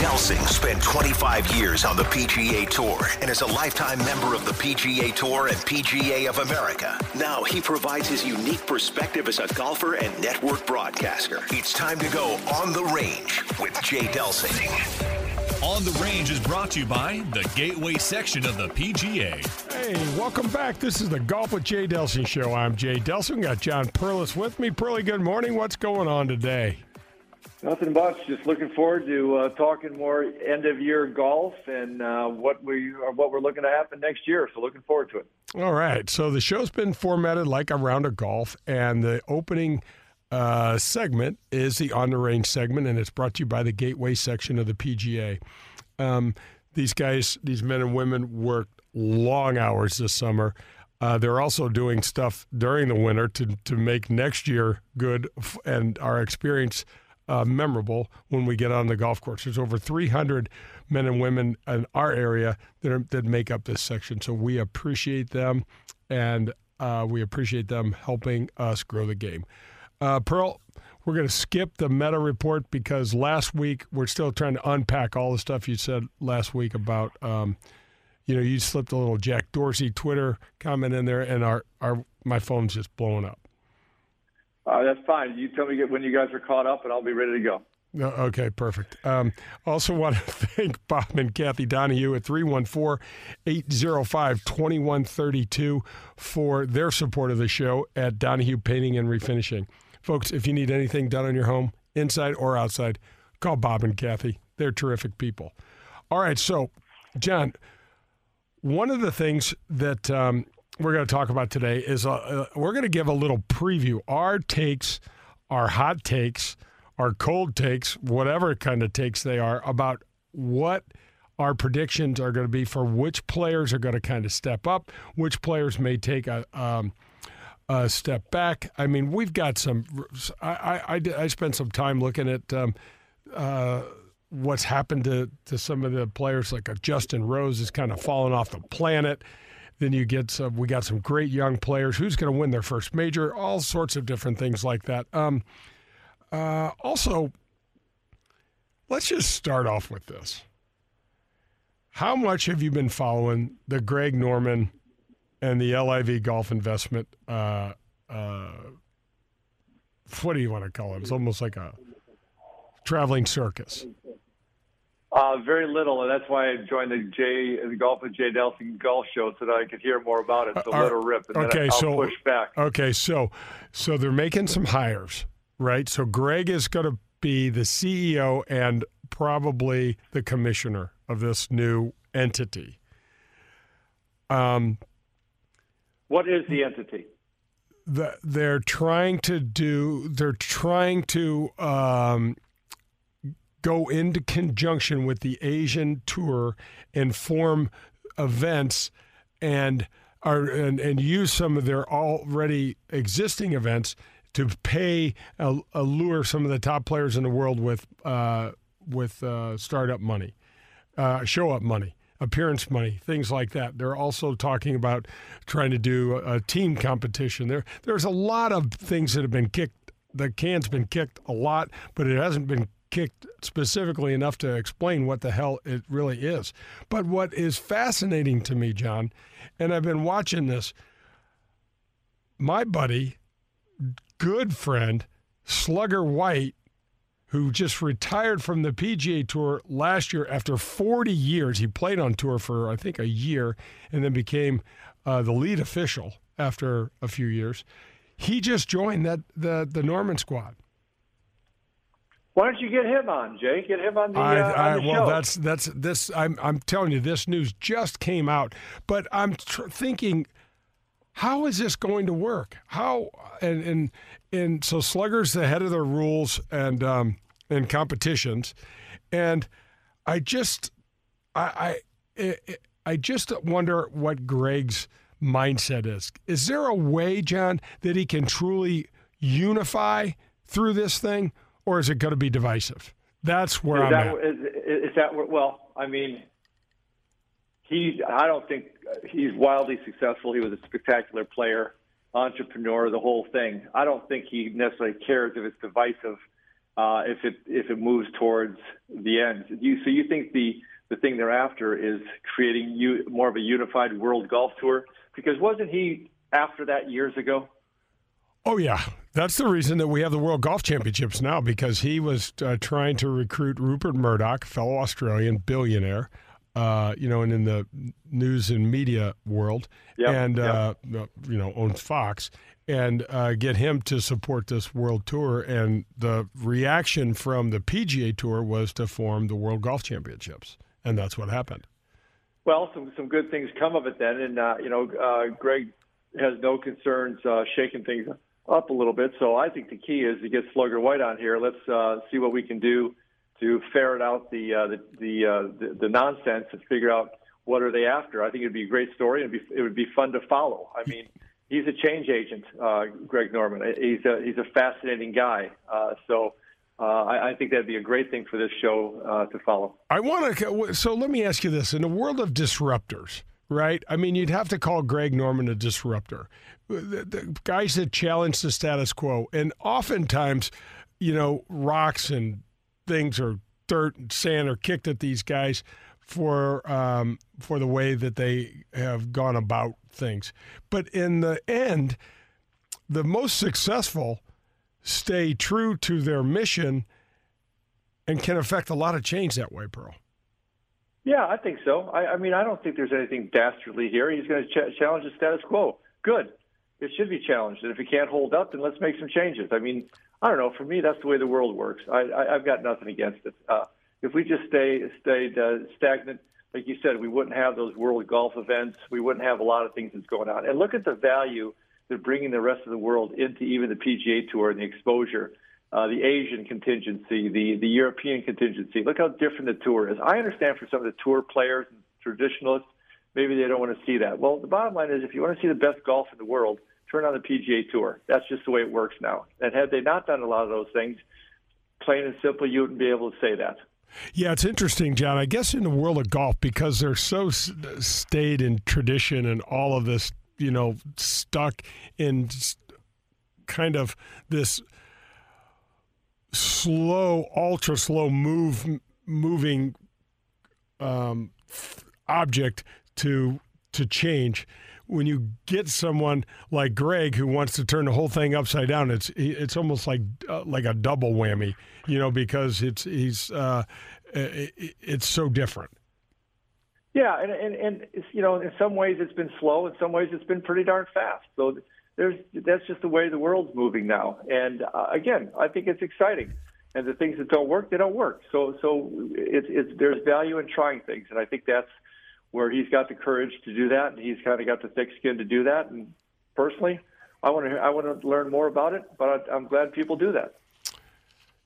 Delsing spent 25 years on the PGA Tour and is a lifetime member of the PGA Tour and PGA of America. Now he provides his unique perspective as a golfer and network broadcaster. It's time to go on the range with Jay Delsing. On the Range is brought to you by the Gateway section of the PGA. Hey, welcome back. This is the Golf with Jay Delsing show. I'm Jay Delsing. We got John Perlis with me. Pearly, good morning. What's going on today? Nothing much. Just looking forward to uh, talking more end of year golf and uh, what we are, what we're looking to happen next year. So looking forward to it. All right. So the show's been formatted like a round of golf, and the opening uh, segment is the on the range segment, and it's brought to you by the Gateway section of the PGA. Um, these guys, these men and women, worked long hours this summer. Uh, they're also doing stuff during the winter to to make next year good and our experience uh, memorable when we get on the golf course. There's over 300 men and women in our area that, are, that make up this section. So we appreciate them, and uh, we appreciate them helping us grow the game. Uh, Pearl, we're going to skip the meta report because last week we're still trying to unpack all the stuff you said last week about. Um, you know, you slipped a little Jack Dorsey Twitter comment in there, and our, our my phone's just blowing up. Uh, that's fine. You tell me when you guys are caught up, and I'll be ready to go. Okay, perfect. Um, also want to thank Bob and Kathy Donahue at 314-805-2132 for their support of the show at Donahue Painting and Refinishing. Folks, if you need anything done on your home, inside or outside, call Bob and Kathy. They're terrific people. All right, so, John, one of the things that um, we're going to talk about today is uh, uh, we're going to give a little preview. Our takes, our hot takes, our cold takes, whatever kind of takes they are, about what our predictions are going to be for which players are going to kind of step up, which players may take a. Um, step back. I mean, we've got some. I I, I spent some time looking at um, uh, what's happened to, to some of the players, like a Justin Rose is kind of fallen off the planet. Then you get some, we got some great young players. Who's going to win their first major? All sorts of different things like that. Um, uh, also, let's just start off with this. How much have you been following the Greg Norman and the LIV Golf Investment? Uh, uh, what do you want to call it? It's almost like a traveling circus. Uh, very little, and that's why I joined the J the Golf with Jay Delsing Golf Show so that I could hear more about it. So Uh, let her rip, and okay, then I'll so push back. Okay, so so they're making some hires, right? So Greg is going to be the CEO and probably the commissioner of this new entity. Um, What is the entity? the, they're trying to do. They're trying to um, go into conjunction with the Asian tour and form events and are and, and use some of their already existing events to pay uh, allure some of the top players in the world with uh, with uh, startup money, uh, show up money, appearance money, things like that. They're also talking about trying to do a, a team competition. There, there's a lot of things that have been kicked. The can's been kicked a lot, but it hasn't been kicked specifically enough to explain what the hell it really is. But what is fascinating to me, John, and I've been watching this, my buddy, good friend, Slugger White, who just retired from the PGA Tour last year after 40 years. He played on tour for, I think, a year and then became uh, the lead official after a few years. He just joined that the, the Norman squad. Why don't you get him on, Jay? Get him on the, uh, I, I, on the well, show. that's that's this. I'm I'm telling you, this news just came out, but I'm tr- thinking, how is this going to work? How and and and so Slugger's the head of the rules and um and competitions, and I just I I I just wonder what Greg's mindset is. Is there a way, John, that he can truly unify through this thing, or is it going to be divisive? That's where is I'm that, at. Is, is that where- well? I mean, he. I don't think he's wildly successful. He was a spectacular player, entrepreneur, the whole thing. I don't think he necessarily cares if it's divisive. uh, if it if it moves towards the end. You, so you think the the thing they're after is creating you more of a unified world golf tour? Because wasn't he after that years ago? Oh yeah, that's the reason that we have the World Golf Championships now because he was uh, trying to recruit Rupert Murdoch, fellow Australian billionaire, uh, you know, and in the news and media world, yep, and yep. Uh, you know owns Fox, and uh, get him to support this world tour. And the reaction from the PGA Tour was to form the World Golf Championships, and that's what happened. Well, some some good things come of it then, and uh, you know, uh, Greg has no concerns shaking things up a little bit. So I think the key is to get Slugger White on here. Let's uh, see what we can do to ferret out the uh, the the, uh, the, the nonsense and figure out what are they after. I think it'd be a great story and it would be fun to follow. I mean, he's a change agent, uh, Greg Norman. He's a he's a fascinating guy. Uh, so. Uh, I, I, think that'd be a great thing for this show uh, to follow. I want to. So let me ask you this: in the world of disruptors, right? I mean, you'd have to call Greg Norman a disruptor. The, the guys that challenge the status quo, and oftentimes, you know, rocks and things or dirt and sand are kicked at these guys for um, for the way that they have gone about things. But in the end, the most successful stay true to their mission and can affect a lot of change that way, Pearl. Yeah, I think so. I, I mean, I don't think there's anything dastardly here. He's going to ch- challenge the status quo. Good. It should be challenged. And if he can't hold up, then let's make some changes. I mean, I don't know. For me, that's the way the world works. I, I, I've got nothing against it. Uh, if we just stay stayed uh, stagnant, like you said, we wouldn't have those world golf events. We wouldn't have a lot of things that's going on. And look at the value that bringing the rest of the world into even the PGA Tour and the exposure uh, the Asian contingency, the, the European contingency. Look how different the tour is. I understand for some of the tour players and traditionalists, maybe they don't want to see that. Well, the bottom line is if you want to see the best golf in the world, turn on the PGA Tour. That's just the way it works now. And had they not done a lot of those things, plain and simple, you wouldn't be able to say that. Yeah, it's interesting, John. I guess in the world of golf, because they're so stayed in tradition and all of this, you know, stuck in kind of this – slow, ultra slow move moving um, object to to change. When you get someone like Greg who wants to turn the whole thing upside down, it's it's almost like uh, like a double whammy, you know, because it's he's uh, it's so different. Yeah, and and and you know, in some ways it's been slow, in some ways it's been pretty darn fast. So there's that's just the way the world's moving now. And uh, again, I think it's exciting. And the things that don't work, they don't work. So so it's it's there's value in trying things, and I think that's where he's got the courage to do that, and he's kind of got the thick skin to do that. And personally, I want to I want to learn more about it, but I'm glad people do that.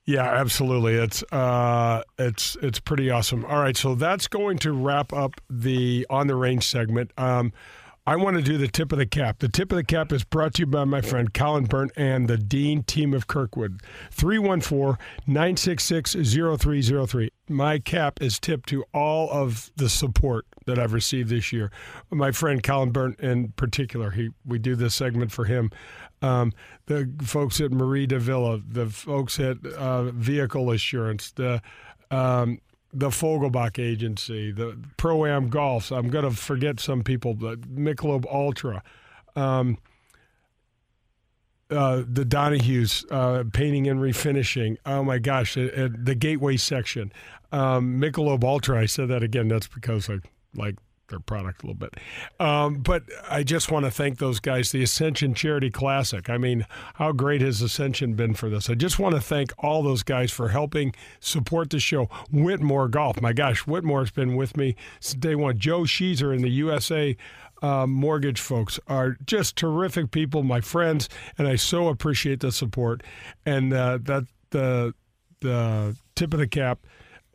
Yeah, absolutely. It's uh, it's it's pretty awesome. All right, so that's going to wrap up the on the range segment. Um, I want to do the tip of the cap. The tip of the cap is brought to you by my friend Colin Burnt and the Dean team of Kirkwood. 314 966 0303. My cap is tipped to all of the support that I've received this year. My friend Colin Burnt, in particular, he we do this segment for him. Um, the folks at Marie de Villa, the folks at uh, Vehicle Assurance, the um, the Fogelbach Agency, the Pro Am Golf. I'm going to forget some people, the Michelob Ultra, um, uh, the Donahue's uh, painting and refinishing. Oh my gosh, the Gateway section, um, Michelob Ultra. I said that again. That's because I like their product a little bit. Um, but I just want to thank those guys. The Ascension Charity Classic. I mean, how great has Ascension been for this? I just want to thank all those guys for helping support the show. Whitmore Golf. My gosh, Whitmore's been with me since day one. Joe Sheezer and the USA uh, mortgage folks are just terrific people, my friends, and I so appreciate the support. And uh, that the the tip of the cap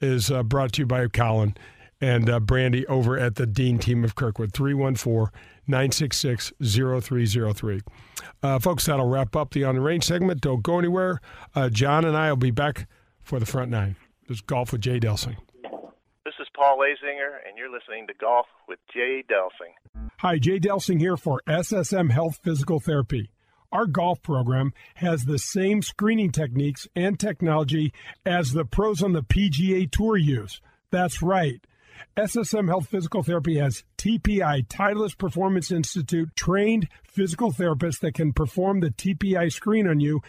is uh, brought to you by Colin and uh, Brandy over at the Dean team of Kirkwood, 314 966 0303. Uh, folks, that'll wrap up the On the Range segment. Don't go anywhere. Uh, John and I will be back for the front nine. This Golf with Jay Delsing. This is Paul Azinger, and you're listening to Golf with Jay Delsing. Hi, Jay Delsing here for SSM Health Physical Therapy. Our golf program has the same screening techniques and technology as the pros on the PGA Tour use. That's right. SSM Health Physical Therapy has TPI, Titleist Performance Institute, trained physical therapists that can perform the TPI screen on you,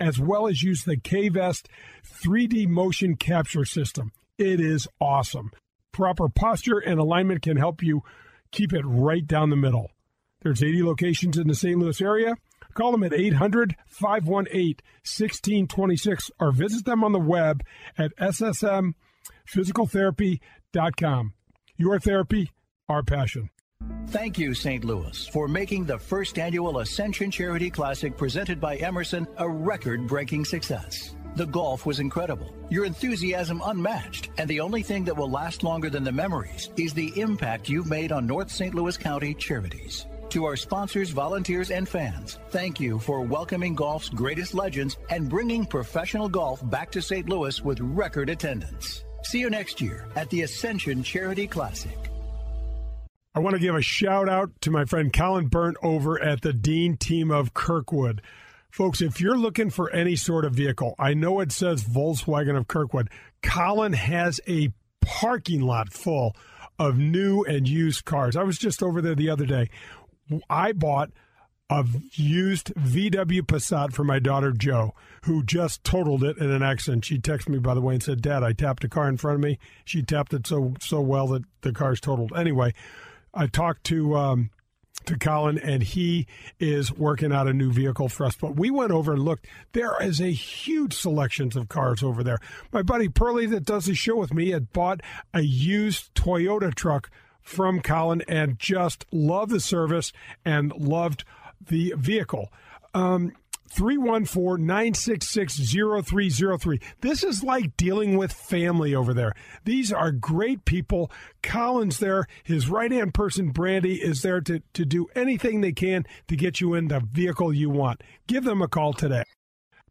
as well as use the K-Vest 3D motion capture system. It is awesome. Proper posture and alignment can help you keep it right down the middle. There's 80 locations in the St. Louis area. Call them at 800 518 1626 or visit them on the web at ssmphysicaltherapy.com. Your therapy, our passion. Thank you, St. Louis, for making the first annual Ascension Charity Classic presented by Emerson a record breaking success. The golf was incredible, your enthusiasm unmatched, and the only thing that will last longer than the memories is the impact you've made on North St. Louis County charities. To our sponsors, volunteers, and fans, thank you for welcoming golf's greatest legends and bringing professional golf back to St. Louis with record attendance. See you next year at the Ascension Charity Classic. I want to give a shout out to my friend Colin Burnt over at the Dean team of Kirkwood. Folks, if you're looking for any sort of vehicle, I know it says Volkswagen of Kirkwood. Colin has a parking lot full of new and used cars. I was just over there the other day. I bought a used VW Passat for my daughter Joe, who just totaled it in an accident. She texted me by the way and said, "Dad, I tapped a car in front of me. She tapped it so so well that the car's totaled." Anyway, I talked to um, to Colin, and he is working out a new vehicle for us. But we went over and looked. There is a huge selections of cars over there. My buddy Pearlie, that does the show with me, had bought a used Toyota truck from Colin and just loved the service and loved the vehicle. Um, 314 966 0303. This is like dealing with family over there. These are great people. Colin's there. His right hand person, Brandy, is there to, to do anything they can to get you in the vehicle you want. Give them a call today.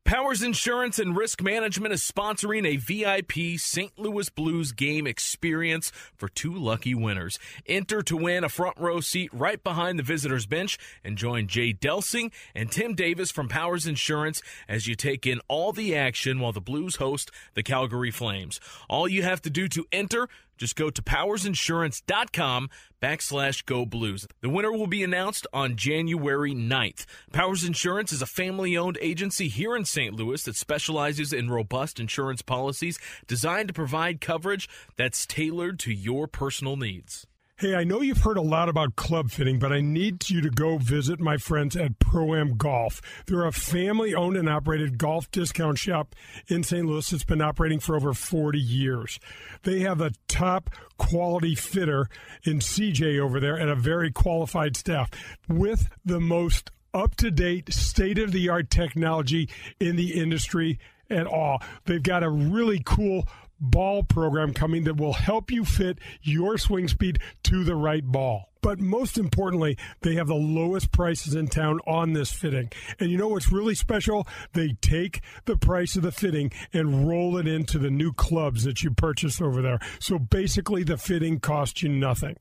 Powers Insurance and Risk Management is sponsoring a VIP St. Louis Blues game experience for two lucky winners. Enter to win a front row seat right behind the visitors bench and join Jay Delsing and Tim Davis from Powers Insurance as you take in all the action while the Blues host the Calgary Flames. All you have to do to enter just go to powersinsurance.com backslash go blues. The winner will be announced on January 9th. Powers Insurance is a family owned agency here in St. Louis that specializes in robust insurance policies designed to provide coverage that's tailored to your personal needs. Hey, I know you've heard a lot about club fitting, but I need you to go visit my friends at Pro Am Golf. They're a family owned and operated golf discount shop in St. Louis that's been operating for over 40 years. They have a top quality fitter in CJ over there and a very qualified staff with the most up to date, state of the art technology in the industry at all. They've got a really cool ball program coming that will help you fit your swing speed to the right ball. But most importantly, they have the lowest prices in town on this fitting. And you know what's really special? They take the price of the fitting and roll it into the new clubs that you purchase over there. So basically, the fitting costs you nothing.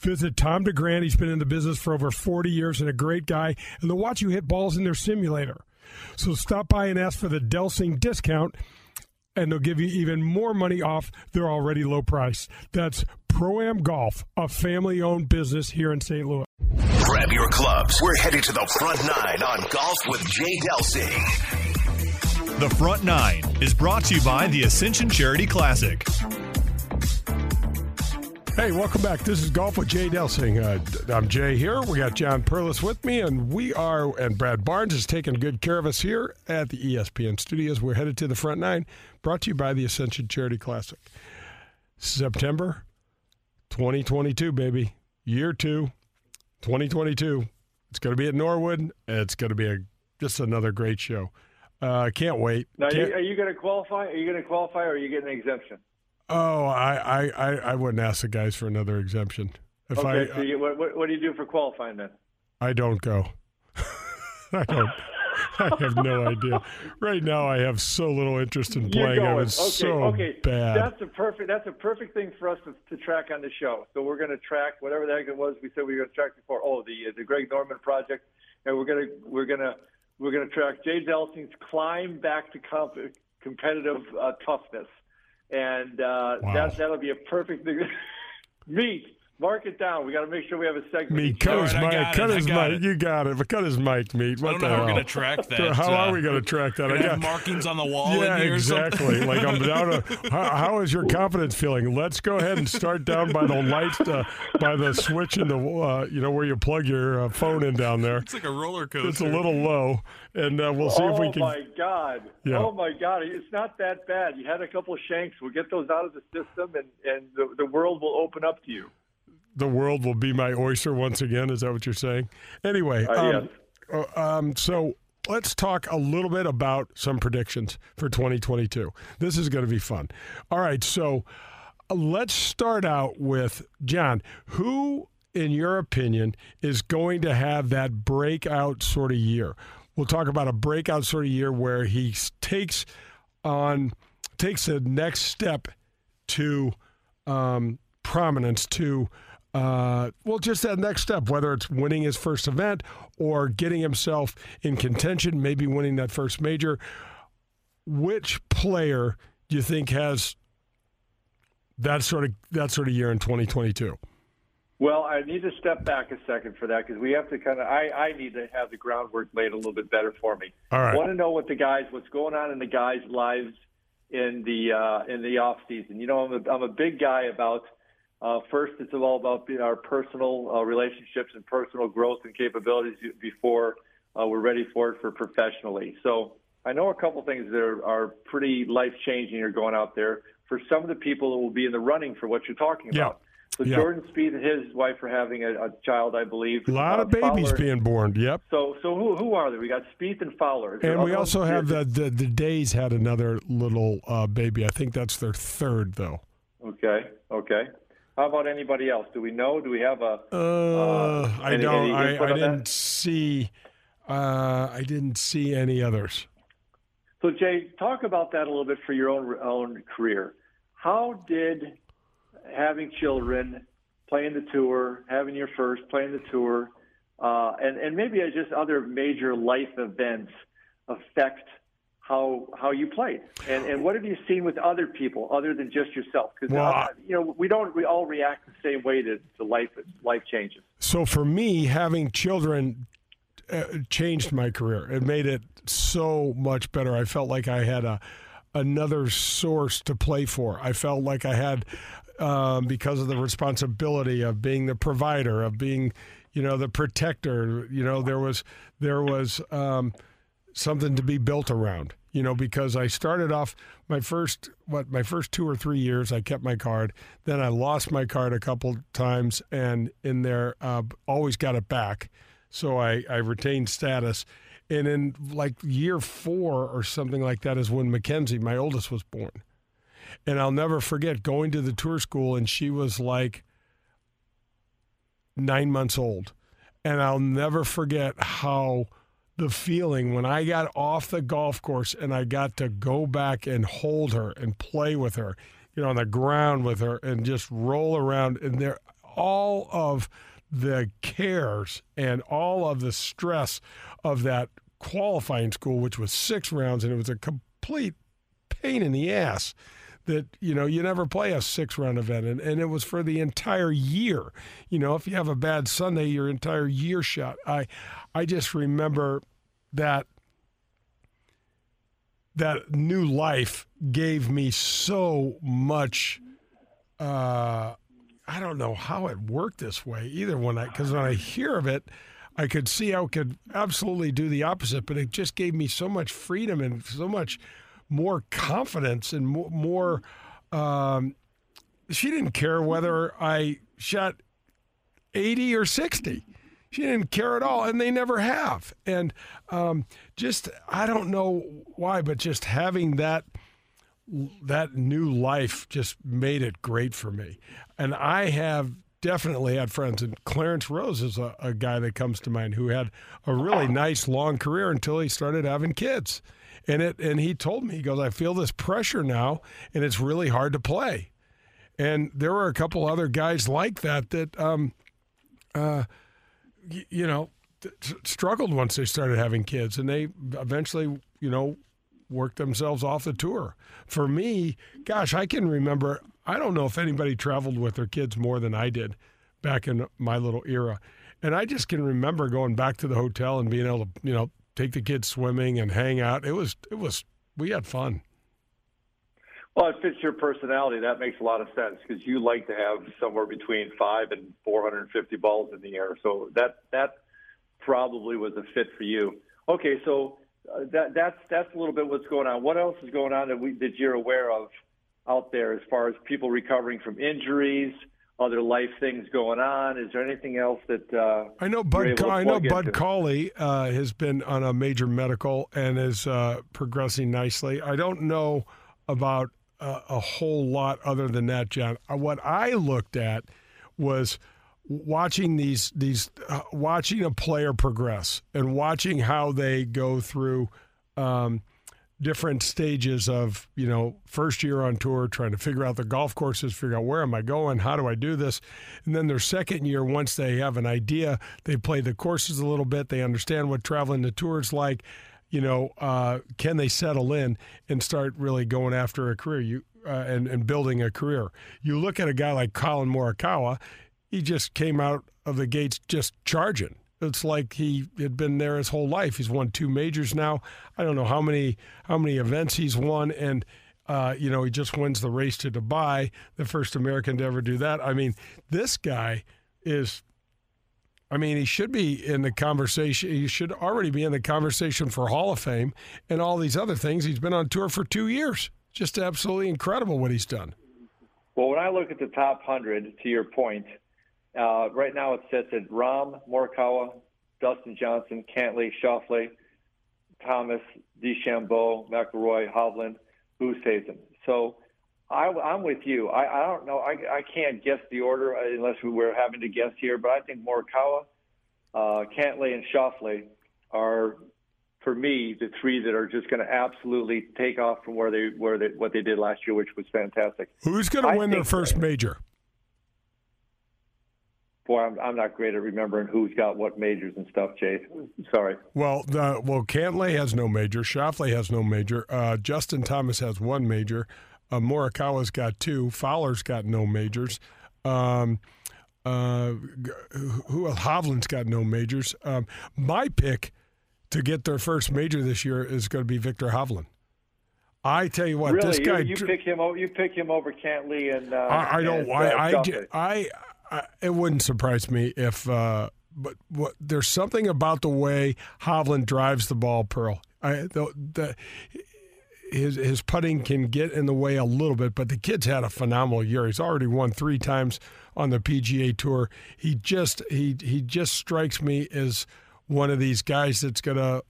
Visit Tom DeGrand. He's been in the business for over 40 years and a great guy. And they'll watch you hit balls in their simulator. So stop by and ask for the Delsing discount and they'll give you even more money off their already low price. That's Pro Am Golf, a family owned business here in St. Louis. Grab your clubs. We're headed to the front nine on Golf with Jay Delsing. The Front Nine is brought to you by the Ascension Charity Classic. Hey, welcome back. This is Golf with Jay Delsing. Uh, I'm Jay here. We got John Perlis with me, and we are, and Brad Barnes is taking good care of us here at the ESPN studios. We're headed to the front nine, brought to you by the Ascension Charity Classic. September 2022, baby. Year two, 2022. It's going to be at Norwood. It's going to be a just another great show. Uh, can't wait. Now, Can't- are you going to qualify? Are you going to qualify, or are you getting an exemption? Oh, I, I, I, wouldn't ask the guys for another exemption. If Okay, I, so you, what, what, do you do for qualifying then? I don't go. I don't. I have no idea. Right now, I have so little interest in playing. I was okay, so okay. bad. That's a perfect. That's a perfect thing for us to, to track on the show. So we're going to track whatever the heck it was we said we were going to track before. Oh, the the Greg Norman project, and we're going to we're going to We're going to track Jay Delsing's climb back to comp- competitive uh, toughness, and uh, Wow. that that'll be a perfect thing. Meet. Mark it down. We got to make sure we have a segment. Me, each cut week. his All right, mic. got Cut it, his mic. it. You got it. But cut his mic, meat. What I don't the know how we're hell? going to track that. How uh, are we going to track that? I got- markings on the wall yeah, in here exactly. something? like I'm down. To, how, how is your confidence feeling? Let's go ahead and start down by the lights, uh, by the switch in the, uh, you know, where you plug your uh, phone in down there. It's like a roller coaster. It's a little low, and uh, we'll see oh if we can. Oh my God! Yeah. Oh my God! It's not that bad. You had a couple of shanks. We'll get those out of the system, and and the, the world will open up to you. The world will be my oyster once again. Is that what you're saying? Anyway, Uh, um, uh, um, so let's talk a little bit about some predictions for 2022. This is going to be fun. All right, so uh, let's start out with John. Who, in your opinion, is going to have that breakout sort of year? We'll talk about a breakout sort of year where he takes on takes the next step to um, prominence to uh, well just that next step whether it's winning his first event or getting himself in contention maybe winning that first major which player do you think has that sort of that sort of year in 2022 Well, I need to step back a second for that because we have to kind of. I, I need to have the groundwork laid a little bit better for me. All right. I want to know what the guys, what's going on in the guys' lives in the uh, in the off season. You know, I'm a, I'm a big guy about. Uh, first, it's all about our personal uh, relationships and personal growth and capabilities before uh, we're ready for it for professionally. So I know a couple things that are, are pretty life changing are going out there for some of the people that will be in the running for what you're talking Yeah. about. So Yeah. Jordan Spieth and his wife are having a, a child, I believe. a lot of Uh, babies Fowler- being born yep So, so who who are they? We got Spieth and Fowler. And we also have the, the the days had another little uh, baby i think that's their third though Okay, okay. How about anybody else? Do we know? Do we have a? Uh, I any- don't. I, I didn't see. Uh, I didn't see any others. So Jay, talk about that a little bit for your own own career. How did having children, playing the tour, having your first, playing the tour, uh, and and maybe just other major life events affect how how you played? And and what have you seen with other people other than just yourself? Because Well, you know we don't we all react the same way to, to life life changes. So for me, having children uh, changed my career. It made it so much better. I felt like I had a another source to play for. I felt like I had um, because of the responsibility of being the provider, of being, you know, the protector. You know, there was there was um, something to be built around. You know, because I started off my first what my first two or three years, I kept my card. Then I lost my card a couple times, and in there, uh, always got it back. So I I retained status. And in like year four or something like that is when Mackenzie, my oldest, was born. And I'll never forget going to the tour school, and she was like nine months old. And I'll never forget how the feeling when I got off the golf course and I got to go back and hold her and play with her, you know, on the ground with her and just roll around. And there, all of the cares and all of the stress of that qualifying school, which was six rounds, and it was a complete pain in the ass that you know you never play a six round event. And, and it was for the entire year. You know if you have a bad sunday your entire year shot i i just remember that that new life gave me so much uh i don't know how it worked this way either. When i because when i hear of it i could see how it could absolutely do the opposite but it just gave me so much freedom and so much more confidence and more, more um, she didn't care whether I shot 80 or 60. She didn't care at all, and they never have. And um, just, I don't know why, but just having that that new life just made it great for me. And I have definitely had friends, and Clarence Rose is a, a guy that comes to mind who had a really nice long career until he started having kids. And it and he told me, he goes, I feel this pressure now, and it's really hard to play. And there were a couple other guys like that that, um, uh, y- you know, struggled once they started having kids, and they eventually, you know, worked themselves off the tour. For me, gosh, I can remember. I don't know if anybody traveled with their kids more than I did back in my little era, and I just can remember going back to the hotel and being able to, you know, take the kids swimming and hang out. It was, it was, we had fun. Well, it fits your personality. That makes a lot of sense because you like to have somewhere between five and 450 balls in the air. So that that probably was a fit for you. Okay, so uh, that that's that's a little bit what's going on. What else is going on that we that you're aware of out there as far as people recovering from injuries? Other life things going on? Is there anything else that uh, I know? Bud, I know Bud Cauley uh, has been on a major medical and is uh, progressing nicely. I don't know about a, a whole lot other than that, John. Uh, what I looked at was watching these these uh, watching a player progress and watching how they go through um, different stages of you know first year on tour trying to figure out the golf courses figure out where am i going how do i do this and then their second year once they have an idea they play the courses a little bit they understand what traveling the tour is like you know, uh, can they settle in and start really going after a career you uh, and and building a career? You look at a guy like Collin Morikawa, he just came out of the gates just charging. It's like he had been there his whole life. He's won two majors now. I don't know how many how many events he's won, and uh, you know he just wins the race to Dubai, the first American to ever do that. I mean, this guy is I mean, he should be in the conversation. He should already be in the conversation for Hall of Fame and all these other things. He's been on tour for two years. Just absolutely incredible what he's done. Well, when I look at the top 100, to your point, uh, right now it sits at Rahm, Morikawa, Dustin Johnson, Cantlay, Schauffele, Thomas, DeChambeau, McIlroy, Hovland, Oosthuizen. So I, am with you. I, I don't know. I, I can't guess the order unless we were having to guess here, but I think Morikawa, uh, Cantlay, and Schauffele are, for me, the three that are just going to absolutely take off from where they where they what they did last year, which was fantastic. Who's going to win their first major? Boy, I'm, I'm not great at remembering who's got what majors and stuff, Chase. Sorry. Well, the, well, Cantlay has no major. Schauffele has no major. Uh, Justin Thomas has one major. Uh, Morikawa's got two. Fowler's got no majors. Um, uh, who Hovland's got no majors. Um, my pick to get their first major this year is going to be Viktor Hovland. I tell you what, really? this guy. You, you pick him. You pick him over Cantlay and. Uh, I, I don't. And, I, uh, I, I, It wouldn't surprise me if. Uh, but what, there's something about the way Hovland drives the ball, Pearl. I, the, the, his his putting can get in the way a little bit, but the kid's had a phenomenal year. He's already won three times on the PGA Tour. He just he he just strikes me as one of these guys that's gonna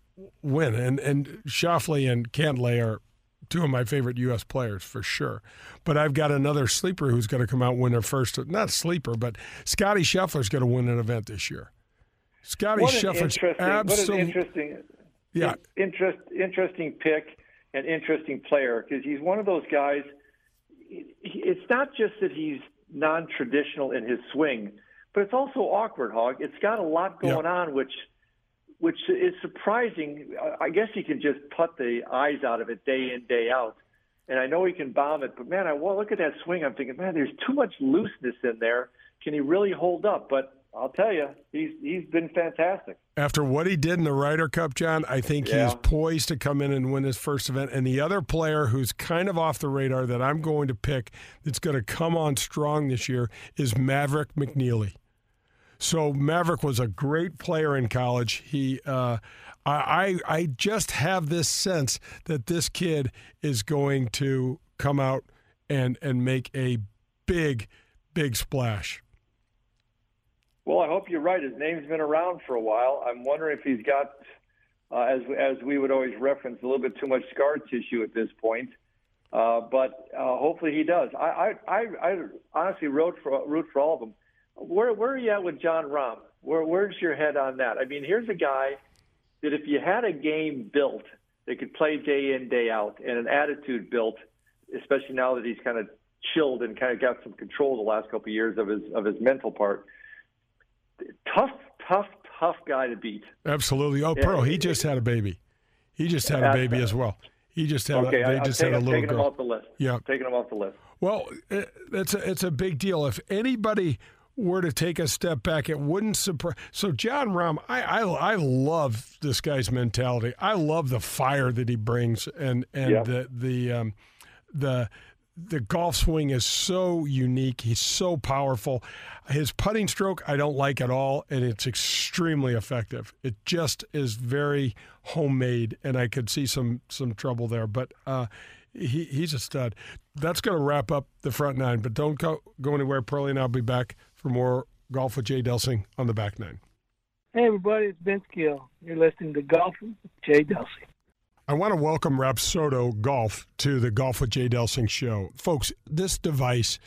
win. And and Schauffele and Cantlay are two of my favorite U.S. players for sure. But I've got another sleeper who's going to come out and win their first. Not sleeper, but Scotty Scheffler's going to win an event this year. Scotty Scheffler's absolutely interesting. Yeah, interest interesting pick and interesting player because he's one of those guys. It's not just that he's non-traditional in his swing, but it's also awkward, Hog. It's got a lot going on, which which is surprising. I guess he can just put the eyes out of it day in day out, and I know he can bomb it. But man, I well, look at that swing. I'm thinking, man, there's too much looseness in there. Can he really hold up? But I'll tell you, he's he's been fantastic. After what he did in the Ryder Cup, John, I think yeah. he's poised to come in and win his first event. And the other player who's kind of off the radar that I'm going to pick that's going to come on strong this year is Maverick McNealy. So Maverick was a great player in college. He, uh, I, I just have this sense that this kid is going to come out and and make a big, big splash. Well, I hope you're right. His name's been around for a while. I'm wondering if he's got, uh, as as we would always reference, a little bit too much scar tissue at this point. Uh, but uh, hopefully he does. I, I, I, I honestly root for root for all of them. Where where are you at with Jon Rahm? Where where's your head on that? I mean, here's a guy that if you had a game built that could play day in day out and an attitude built, especially now that he's kind of chilled and kind of got some control the last couple of years of his of his mental part tough, tough, tough guy to beat. Absolutely. Oh, Pearl, he just had a baby. He just had a baby as well. He just had. Okay, a, they I, just I'm had a little taking girl. him off the list. Yeah. taking him off the list. Well, it- it's a, it's a big deal. If anybody were to take a step back, it wouldn't surprise. So Jon Rahm, I, I I love this guy's mentality. I love the fire that he brings, and and Yeah. the the um, the the golf swing is so unique. He's so powerful. His putting stroke I don't like at all, and it's extremely effective. It just is very homemade, and I could see some some trouble there. But uh, he he's a stud. That's going to wrap up the front nine. But don't go go anywhere. Pearlie and I'll be back for more golf with Jay Delsing on the back nine. Hey, everybody, it's Ben Skill. You're listening to Golf with Jay Delsing. I want to welcome Rapsodo Golf to the Golf with Jay Delsing show. Folks, this device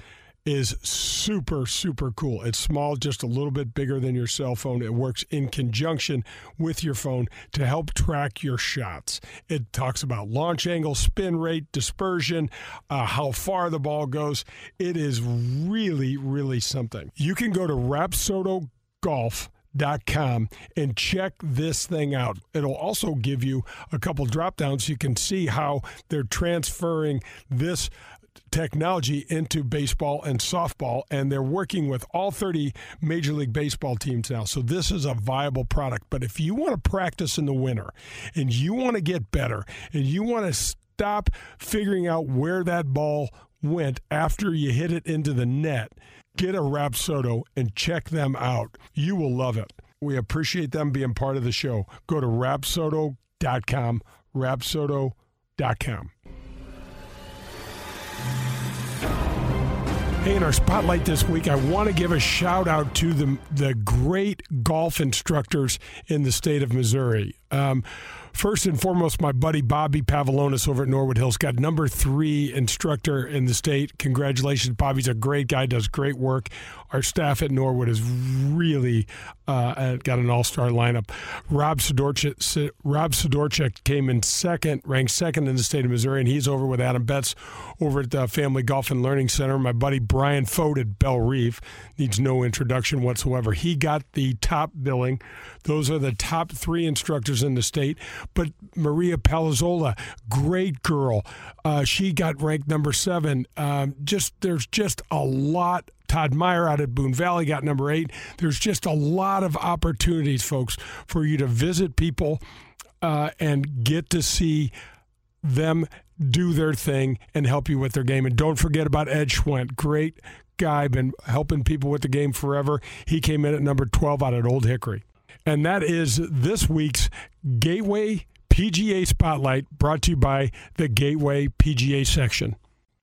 is super, super cool. It's small, just a little bit bigger than your cell phone. It works in conjunction with your phone to help track your shots. It talks about launch angle, spin rate, dispersion, uh, how far the ball goes. It is really, really something. You can go to Rapsodo Golf dot com and check this thing out. It'll also give you a couple drop downs. You can see how they're transferring this technology into baseball and softball and they're working with all 30 major league baseball teams now so this is a viable product but if you want to practice in the winter and you want to get better and you want to stop figuring out where that ball went after you hit it into the net get a Rapsodo and check them out. You will love it. We appreciate them being part of the show. Go to rapsodo.com, rapsodo.com. Hey, in our spotlight this week, I want to give a shout out to the the great golf instructors in the state of Missouri. Um, first and foremost, my buddy Bobby Pavlonis over at Norwood Hills got number three instructor in the state. Congratulations, Bobby's a great guy, does great work. Our staff at Norwood has really uh, got an all star lineup. Rob Sidorchik, Rob Sidorchik came in second, ranked second in the state of Missouri, and he's over with Adam Betts over at the Family Golf and Learning Center. My buddy Brian Fote at Bellerive needs no introduction whatsoever. He got the top billing. Those are the top three instructors in the state. But Maria Palazzola, great girl. Uh, she got ranked number seven. Um, just there's just a lot. Todd Meyer out at Boone Valley got number eight. There's just a lot of opportunities, folks, for you to visit people uh, and get to see them do their thing and help you with their game. And don't forget about Ed Schwent, great guy, been helping people with the game forever. He came in at number 12 out at Old Hickory. And that is this week's Gateway PGA Spotlight brought to you by the Gateway PGA section.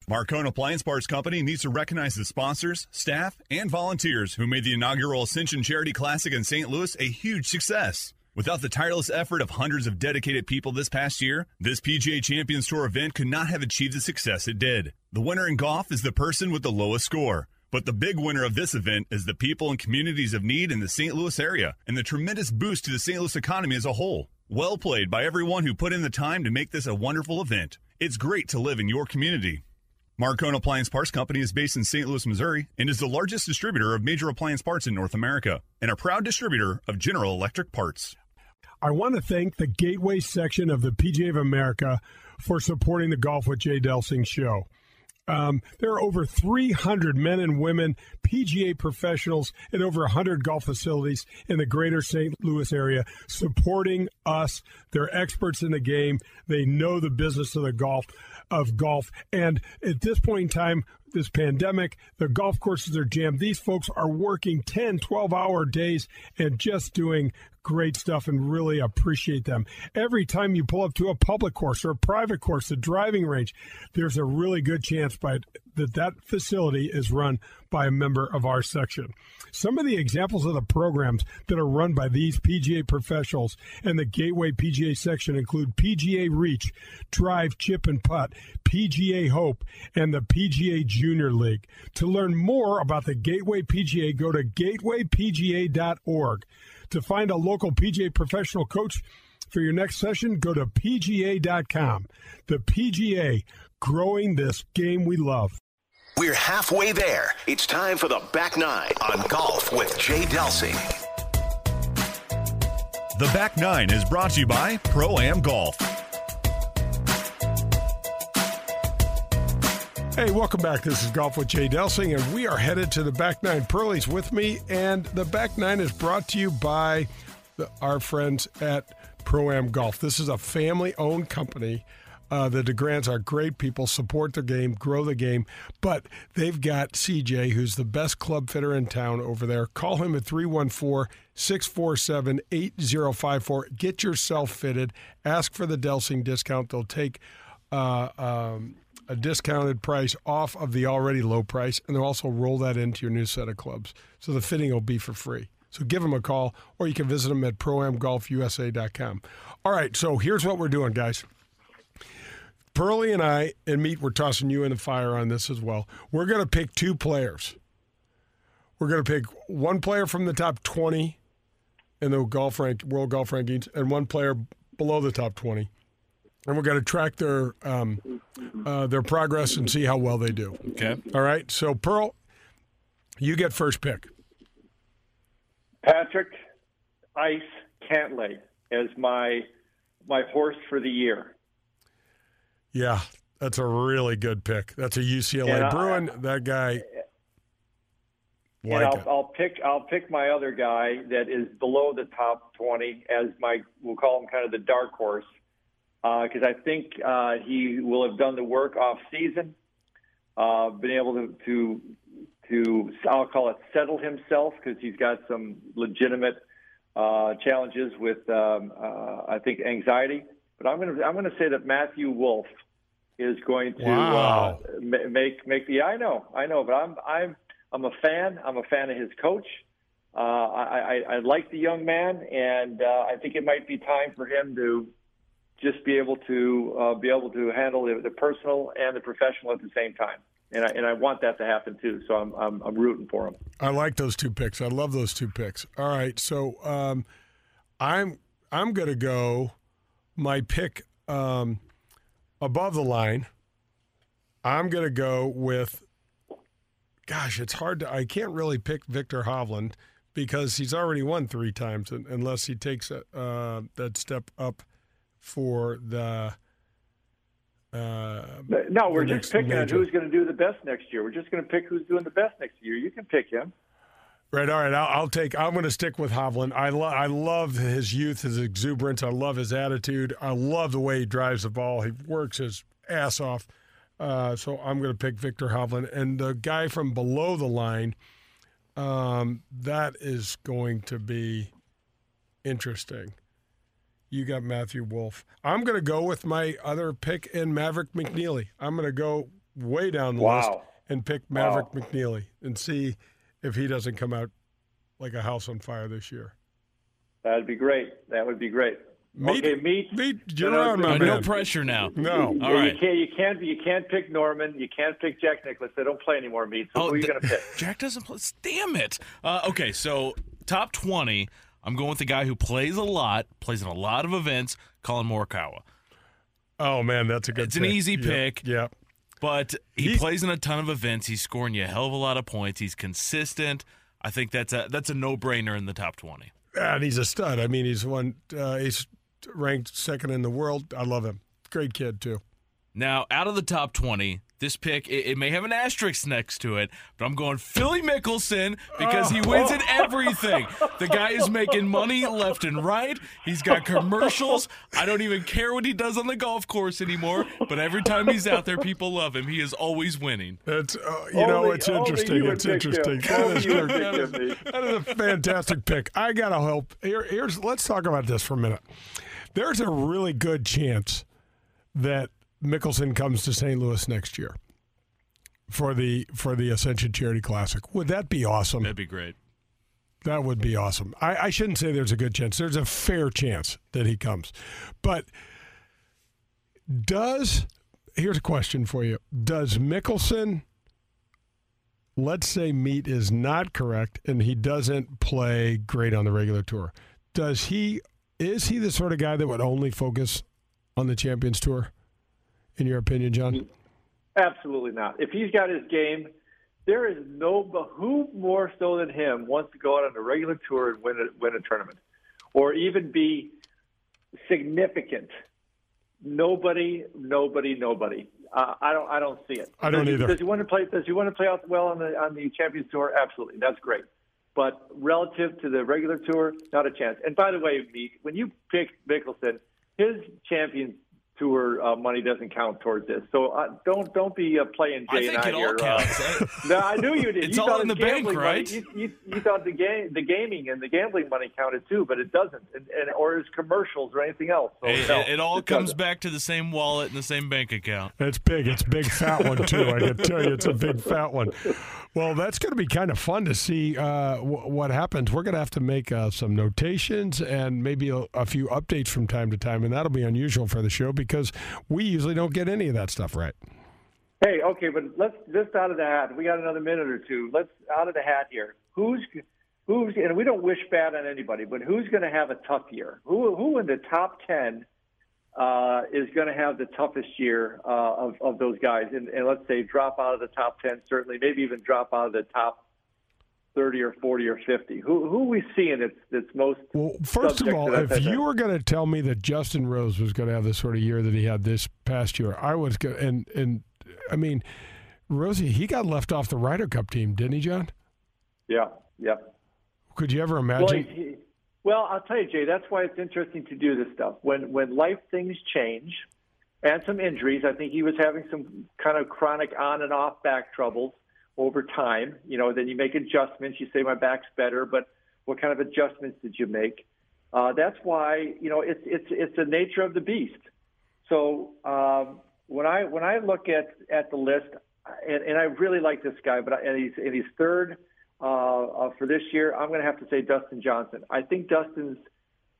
Marcone Appliance Parts Company needs to recognize the sponsors, staff, and volunteers who made the inaugural Ascension Charity Classic in St. Louis a huge success. Without the tireless effort of hundreds of dedicated people this past year, this PGA Champions Tour event could not have achieved the success it did. The winner in golf is the person with the lowest score. But the big winner of this event is the people and communities of need in the St. Louis area and the tremendous boost to the St. Louis economy as a whole. Well played by everyone who put in the time to make this a wonderful event. It's great to live in your community. Marcone Appliance Parts Company is based in St. Louis, Missouri, and is the largest distributor of major appliance parts in North America and a proud distributor of General Electric parts. I want to thank the Gateway section of the PGA of America for supporting the Golf with Jay Delsing show. Um, there are over 300 men and women PGA professionals in over 100 golf facilities in the greater St. Louis area supporting us. They're experts in the game. They know the business of the golf of golf. And at this point in time, this pandemic, the golf courses are jammed. These folks are working 10, 12 hour days and just doing great stuff and really appreciate them. Every time you pull up to a public course or a private course, a driving range, there's a really good chance by that that facility is run by a member of our section. Some of the examples of the programs that are run by these PGA professionals and the Gateway PGA section include PGA Reach, Drive, Chip and Putt, PGA Hope, and the PGA Junior League. To learn more about the Gateway PGA, go to gatewaypga.org. To find a local PGA professional coach for your next session, go to PGA.com. The PGA, growing this game we love. We're halfway there. It's time for the back nine on golf with Jay Delsing. The Back Nine is brought to you by Pro Am Golf. Hey, welcome back. This is Golf with Jay Delsing, and we are headed to the Back Nine. Pearlie's with me, and the Back Nine is brought to you by the, our friends at Pro Am Golf. This is a family owned company. Uh, the DeGrants are great people, support the game, grow the game, but they've got CJ, who's the best club fitter in town over there. Call him at 314 647 8054. Get yourself fitted. Ask for the Delsing discount. They'll take uh, um, a discounted price off of the already low price, and they'll also roll that into your new set of clubs. So the fitting will be for free. So give them a call, or you can visit them at proamgolfusa.com. All right, so here's what we're doing, guys. Pearlie and I and Meat, we're tossing you in the fire on this as well. We're going to pick two players. We're going to pick one player from the top 20 in the golf rank, world golf rankings and one player below the top 20. And we're going to track their um, uh, their progress and see how well they do. Okay. All right. So Pearl, you get first pick. Patrick Ice Cantlay as my my horse for the year. Yeah, that's a really good pick. That's a UCLA And I- Bruin. that guy. and I'll. I'll pick I'll pick my other guy that is below the top 20 as my we'll call him kind of the dark horse because I think uh, he will have done the work off season, uh, been able to to to I'll call it settle himself because he's got some legitimate uh, challenges with um, uh, I think anxiety. But I'm gonna I'm gonna say that Matthew Wolff is going to Wow. uh, make make the I know I know, but I'm I'm I'm a fan. I'm a fan of his coach. Uh, I, I, I like the young man, and uh, I think it might be time for him to just be able to uh, be able to handle the, the personal and the professional at the same time. And I, and I want that to happen too. So I'm, I'm, I'm rooting for him. I like those two picks. I love those two picks. All right, so um, I'm I'm gonna go my pick um, above the line. I'm gonna go with. Gosh, it's hard to. I can't really pick Viktor Hovland because he's already won three times, unless he takes a, uh, that step up for the. Uh, No, we're just picking major. who's going to do the best next year. We're just going to pick who's doing the best next year. You can pick him. Right. All right. I'll, I'll take. I'm going to stick with Hovland. I love. I love his youth, his exuberance. I love his attitude. I love the way he drives the ball. He works his ass off. Uh, so I'm going to pick Viktor Hovland and the guy from below the line. Um, that is going to be interesting. You got Matthew Wolff. I'm going to go with my other pick in Maverick McNealy. I'm going to go way down the list and pick Maverick McNealy and see if he doesn't come out like a house on fire this year. That'd be great. That would be great. Meat- okay, Meat. Meat- you're No, no, on, my Uh, man. no pressure now. No. All Yeah, right. You can't. You can't. You can't pick Norman. You can't pick Jack Nicklaus. They don't play anymore, Meat. So who are you th- going to pick? Jack doesn't play. Damn it. Uh, okay, so top 20, I'm going with the guy who plays a lot, plays in a lot of events, Collin Morikawa. Oh man, that's a good. Pick. It's an easy pick. Yep. But he, He- plays in a ton of events. He's scoring you a hell of a lot of points. He's consistent. I think that's a that's a no brainer in the top 20. And he's a stud. I mean, he's one. Uh, he's ranked second in the world. I love him. Great kid too. Now, out of the top 20, this pick, it, it may have an asterisk next to it, but I'm going Philly Mickelson because he wins at everything. The guy is making money left and right. He's got commercials. I don't even care what he does on the golf course anymore, but every time he's out there, people love him. He is always winning. It's uh, you know Only- it's interesting. you It's interesting. That Only is, you would that pick is- him, Nate. that is a fantastic pick. I gotta help. Here, here's let's talk about this for a minute. There's a really good chance that Mickelson comes to St. Louis next year for the for the Ascension Charity Classic. Would that be awesome? That'd be great. That would be awesome. I, I shouldn't say there's a good chance. There's a fair chance that he comes. But does here's a question for you. Does Mickelson let's say meat is not correct and he doesn't play great on the regular tour. Does he is he the sort of guy that would only focus on the Champions Tour? In your opinion, John? Absolutely not. If he's got his game, there is no but who more so than him wants to go out on a regular tour and win a win a tournament. or even be significant. Nobody, nobody, nobody. Uh, I don't. I don't see it. I don't does, either. Does he want to play? Does he want to play out well on the on the Champions Tour? Absolutely, that's great. But relative to the regular tour, not a chance. And by the way, Meek, when you pick Mickelson, his Champions Tour uh, money doesn't count towards this. So uh, don't don't be uh, playing Jay I and I it all here. uh, counts. no, I knew you did. It's you all in the bank, gambling right? You, you, you thought the game, the gaming and the gambling money counted too, but it doesn't, and, and or his commercials or anything else. So, It, no, it- it all it comes doesn't. back to the same wallet and the same bank account. It's big. It's big fat one too. I can tell you, it's a big fat one. Well, that's going to be kind of fun to see uh, w- what happens. We're going to have to make uh, some notations and maybe a, a few updates from time to time, and that'll be unusual for the show because we usually don't get any of that stuff right. Hey, okay, but let's just out of the hat. We got another minute or two. Let's out of the hat here. Who's who's and we don't wish bad on anybody, but who's going to have a tough year? Who who in the top ten uh, is going to have the toughest year uh, of of those guys? And, and let's say drop out of the top ten, certainly, maybe even drop out of the top thirty or forty or fifty. Who who are we seeing that's that's most? Well, first of all, if you were going to tell me that Justin Rose was going to have the sort of year that he had this past year, I was going and and I mean, Rosie, he got left off the Ryder Cup team, didn't he, John? yeah, yeah. Could you ever Well, imagine? he- he- well, I'll tell you, Jay. That's why it's interesting to do this stuff. When when life things change, and some injuries. I think he was having some kind of chronic on and off back troubles over time. You know, then you make adjustments. You say my back's better, but what kind of adjustments did you make? Uh, that's why you know it's it's it's the nature of the beast. So um, when I when I look at at the list, and, and I really like this guy, but I, and he's and he's third uh, uh, for this year. I'm going to have to say Dustin Johnson. I think Dustin's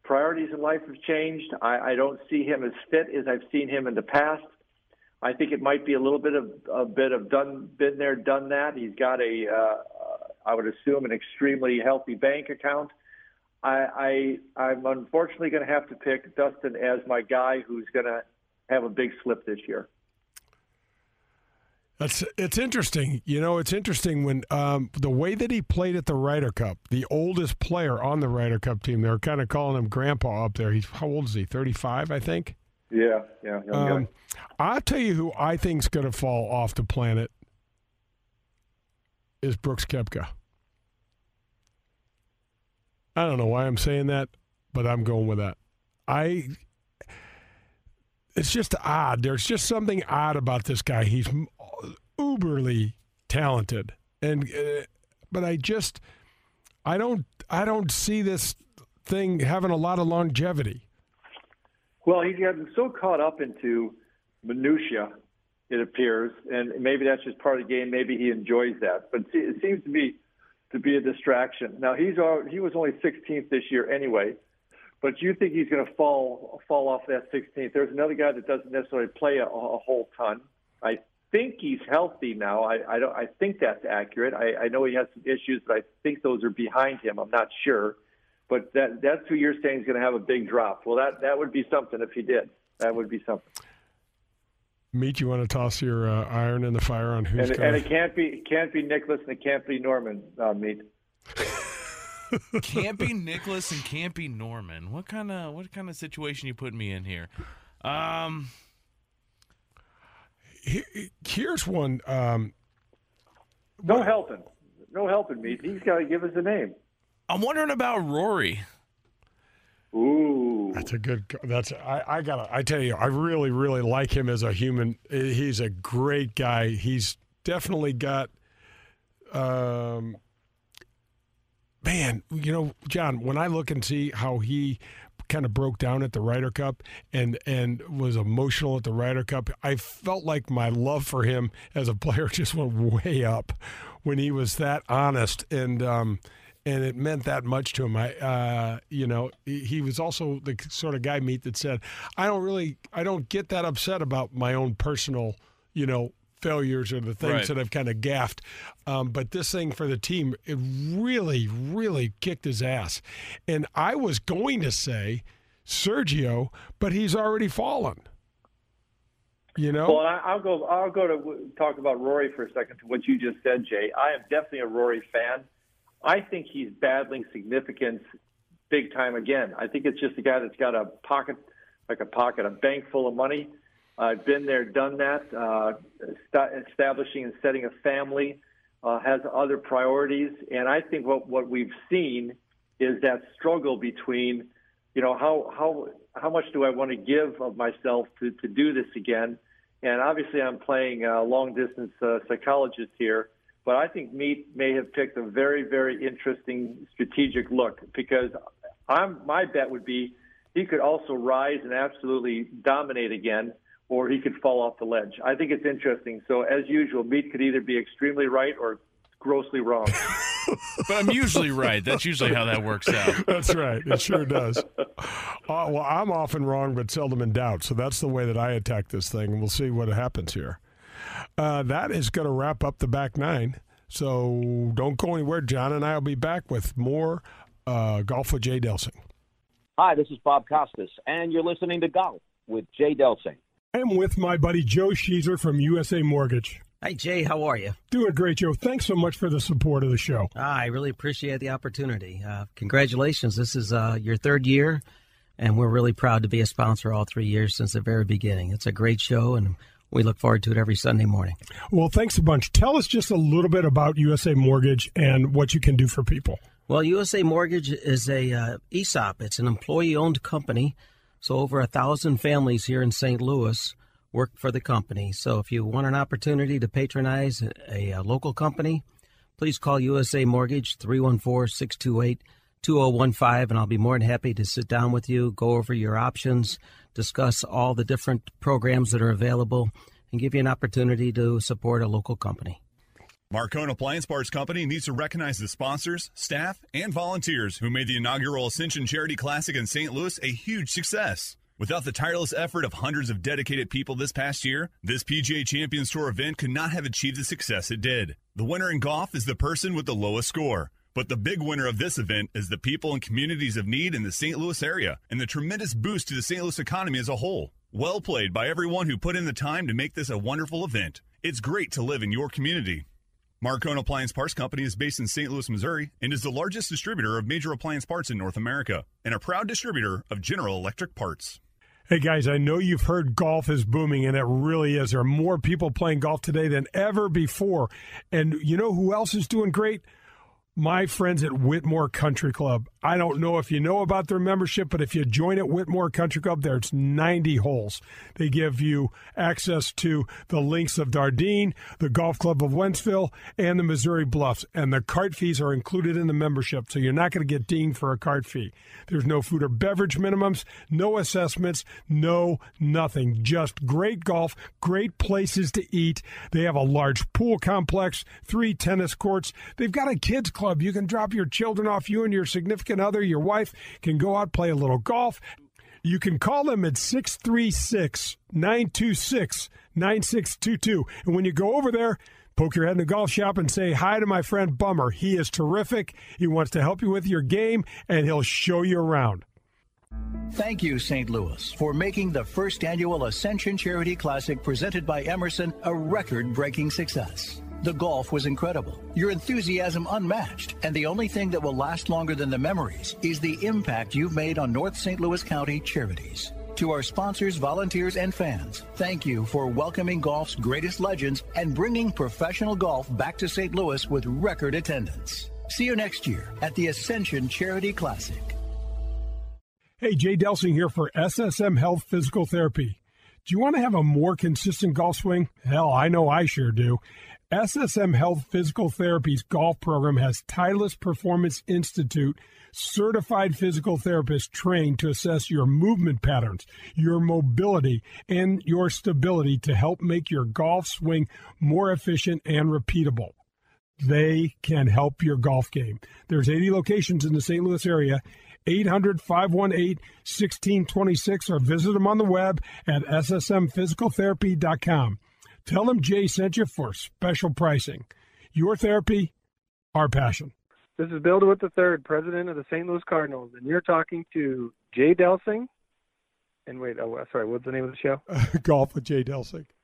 priorities in life have changed. I, I don't see him as fit as I've seen him in the past. I think it might be a little bit of a bit of done, been there, done that. He's got a, uh, I would assume, an extremely healthy bank account. I, I I'm unfortunately going to have to pick Dustin as my guy who's going to have a big slip this year. That's it's interesting. You know, it's interesting when um, the way that he played at the Ryder Cup, the oldest player on the Ryder Cup team. They're kind of calling him Grandpa up there. He's how old is he? Thirty five, I think. Yeah, yeah. Um, I'll tell you who I think's going to fall off the planet is Brooks Koepka. I don't know why I'm saying that, but I'm going with that. I it's just odd. There's just something odd about this guy. He's uberly talented, and uh, but I just I don't I don't see this thing having a lot of longevity. Well, he's gotten so caught up into minutia, it appears, and maybe that's just part of the game. Maybe he enjoys that, but it seems to me to be a distraction. Now he's he was only 16th this year anyway, but you think he's going to fall fall off that 16th? There's another guy that doesn't necessarily play a, a whole ton. I think he's healthy now. I, I don't. I think that's accurate. I, I know he has some issues, but I think those are behind him. I'm not sure. But that that's who you're saying is going to have a big drop. Well, that that would be something if he did. That would be something. Meat, you want to toss your uh, iron in the fire on who's And, going and it can't be it can't be Nicholas and it can't be Norman. Uh, Meat. can't be Nicholas and can't be Norman. What kind of what kind of situation you putting me in here? Um, Here's one. Um, no helping. No helping, Meat. He's got to give us a name. I'm wondering about Rory. Ooh, that's a good. That's I. I gotta. I tell you, I really, really like him as a human. He's a great guy. He's definitely got. Um, man, you know, John, when I look and see how he kind of broke down at the Ryder Cup and and was emotional at the Ryder Cup, I felt like my love for him as a player just went way up when he was that honest and um and it meant that much to him. I uh you know, he, he was also the sort of guy Meat that said, I don't really I don't get that upset about my own personal, you know, failures or the things Right. that I've kind of gaffed. Um, but this thing for the team, it really, really kicked his ass. And I was going to say Sergio, but he's already fallen. You know? Well, I, I'll go. I'll go to talk about Rory for a second. To what you just said, Jay. I am definitely a Rory fan. I think he's battling significance big time again. I think it's just a guy that's got a pocket, like a pocket, a bank full of money. I've uh, been there, done that. Uh, st- establishing and setting a family uh, has other priorities, and I think what what we've seen is that struggle between, you know, how how how much do I want to give of myself to to do this again, and obviously I'm playing a long distance uh, psychologist here, but I think Meat may have picked a very very interesting strategic look because I'm my bet would be he could also rise and absolutely dominate again or he could fall off the ledge. I think it's interesting. So, as usual, Meat could either be extremely right or grossly wrong. but I'm usually right. That's usually how that works out. That's right. It sure does. Uh, well, I'm often wrong, but seldom in doubt. So that's the way that I attack this thing, and we'll see what happens here. Uh, that is going to wrap up the back nine. So don't go anywhere. John and I will be back with more uh, Golf with Jay Delsing. Hi, this is Bob Costas, and you're listening to Golf with Jay Delsing. I'm with my buddy Joe Sheezer from USA Mortgage. Hi, Jay. How are you? Doing great, Joe. Thanks so much for the support of the show. Ah, I really appreciate the opportunity. Uh, congratulations. This is uh, your third year, and we're really proud to be a sponsor all three years since the very beginning. It's a great show, and we look forward to it every Sunday morning. Well, thanks a bunch. Tell us just a little bit about USA Mortgage and what you can do for people. Well, USA Mortgage is a uh, ESOP. It's an employee-owned company so over a thousand families here in St. Louis work for the company. So if you want an opportunity to patronize a, a local company, please call USA Mortgage 314-628-2015 and I'll be more than happy to sit down with you, go over your options, discuss all the different programs that are available and give you an opportunity to support a local company. Marcone Appliance Parts Company needs to recognize the sponsors, staff, and volunteers who made the inaugural Ascension Charity Classic in St. Louis a huge success. Without the tireless effort of hundreds of dedicated people this past year, this PGA Champions Tour event could not have achieved the success it did. The winner in golf is the person with the lowest score. But the big winner of this event is the people and communities of need in the St. Louis area and the tremendous boost to the St. Louis economy as a whole. Well played by everyone who put in the time to make this a wonderful event. It's great to live in your community. Marcone Appliance Parts Company is based in St. Louis, Missouri, and is the largest distributor of major appliance parts in North America and a proud distributor of General Electric parts. Hey guys, I know you've heard golf is booming, and it really is. There are more people playing golf today than ever before. And you know who else is doing great? My friends at Whitmoor Country Club. I don't know if you know about their membership, but if you join at Whitmoor Country Club, there's 90 holes. They give you access to the links of Dardenne, the Golf Club of Wentzville, and the Missouri Bluffs. And the cart fees are included in the membership, so you're not going to get dinged for a cart fee. There's no food or beverage minimums, no assessments, no nothing. Just great golf, great places to eat. They have a large pool complex, three tennis courts. They've got a kids club. You can drop your children off. You and your significant other, your wife, can go out, play a little golf. You can call them at 636 926 9622. And when you go over there, poke your head in the golf shop and say hi to my friend Bummer. He is terrific. He wants to help you with your game, and he'll show you around. Thank you, St. Louis, for making the first annual Ascension Charity Classic presented by Emerson a record breaking success. The golf was incredible, your enthusiasm unmatched, and the only thing that will last longer than the memories is the impact you've made on North St. Louis County charities. To our sponsors, volunteers, and fans, thank you for welcoming golf's greatest legends and bringing professional golf back to St. Louis with record attendance. See you next year at the Ascension Charity Classic. Hey, Jay Delsing here for SSM Health Physical Therapy. Do you want to have a more consistent golf swing? Hell, I know I sure do. SSM Health Physical Therapy's golf program has Titleist Performance Institute certified physical therapists trained to assess your movement patterns, your mobility, and your stability to help make your golf swing more efficient and repeatable. They can help your golf game. There's 80 locations in the St. Louis area. 800 518 1626 or visit them on the web at ssmphysicaltherapy.com. Tell them Jay sent you for special pricing. Your therapy, our passion. This is Bill DeWitt III, president of the St. Louis Cardinals, and you're talking to Jay Delsing. And wait, oh, sorry, what's the name of the show? Golf with Jay Delsing.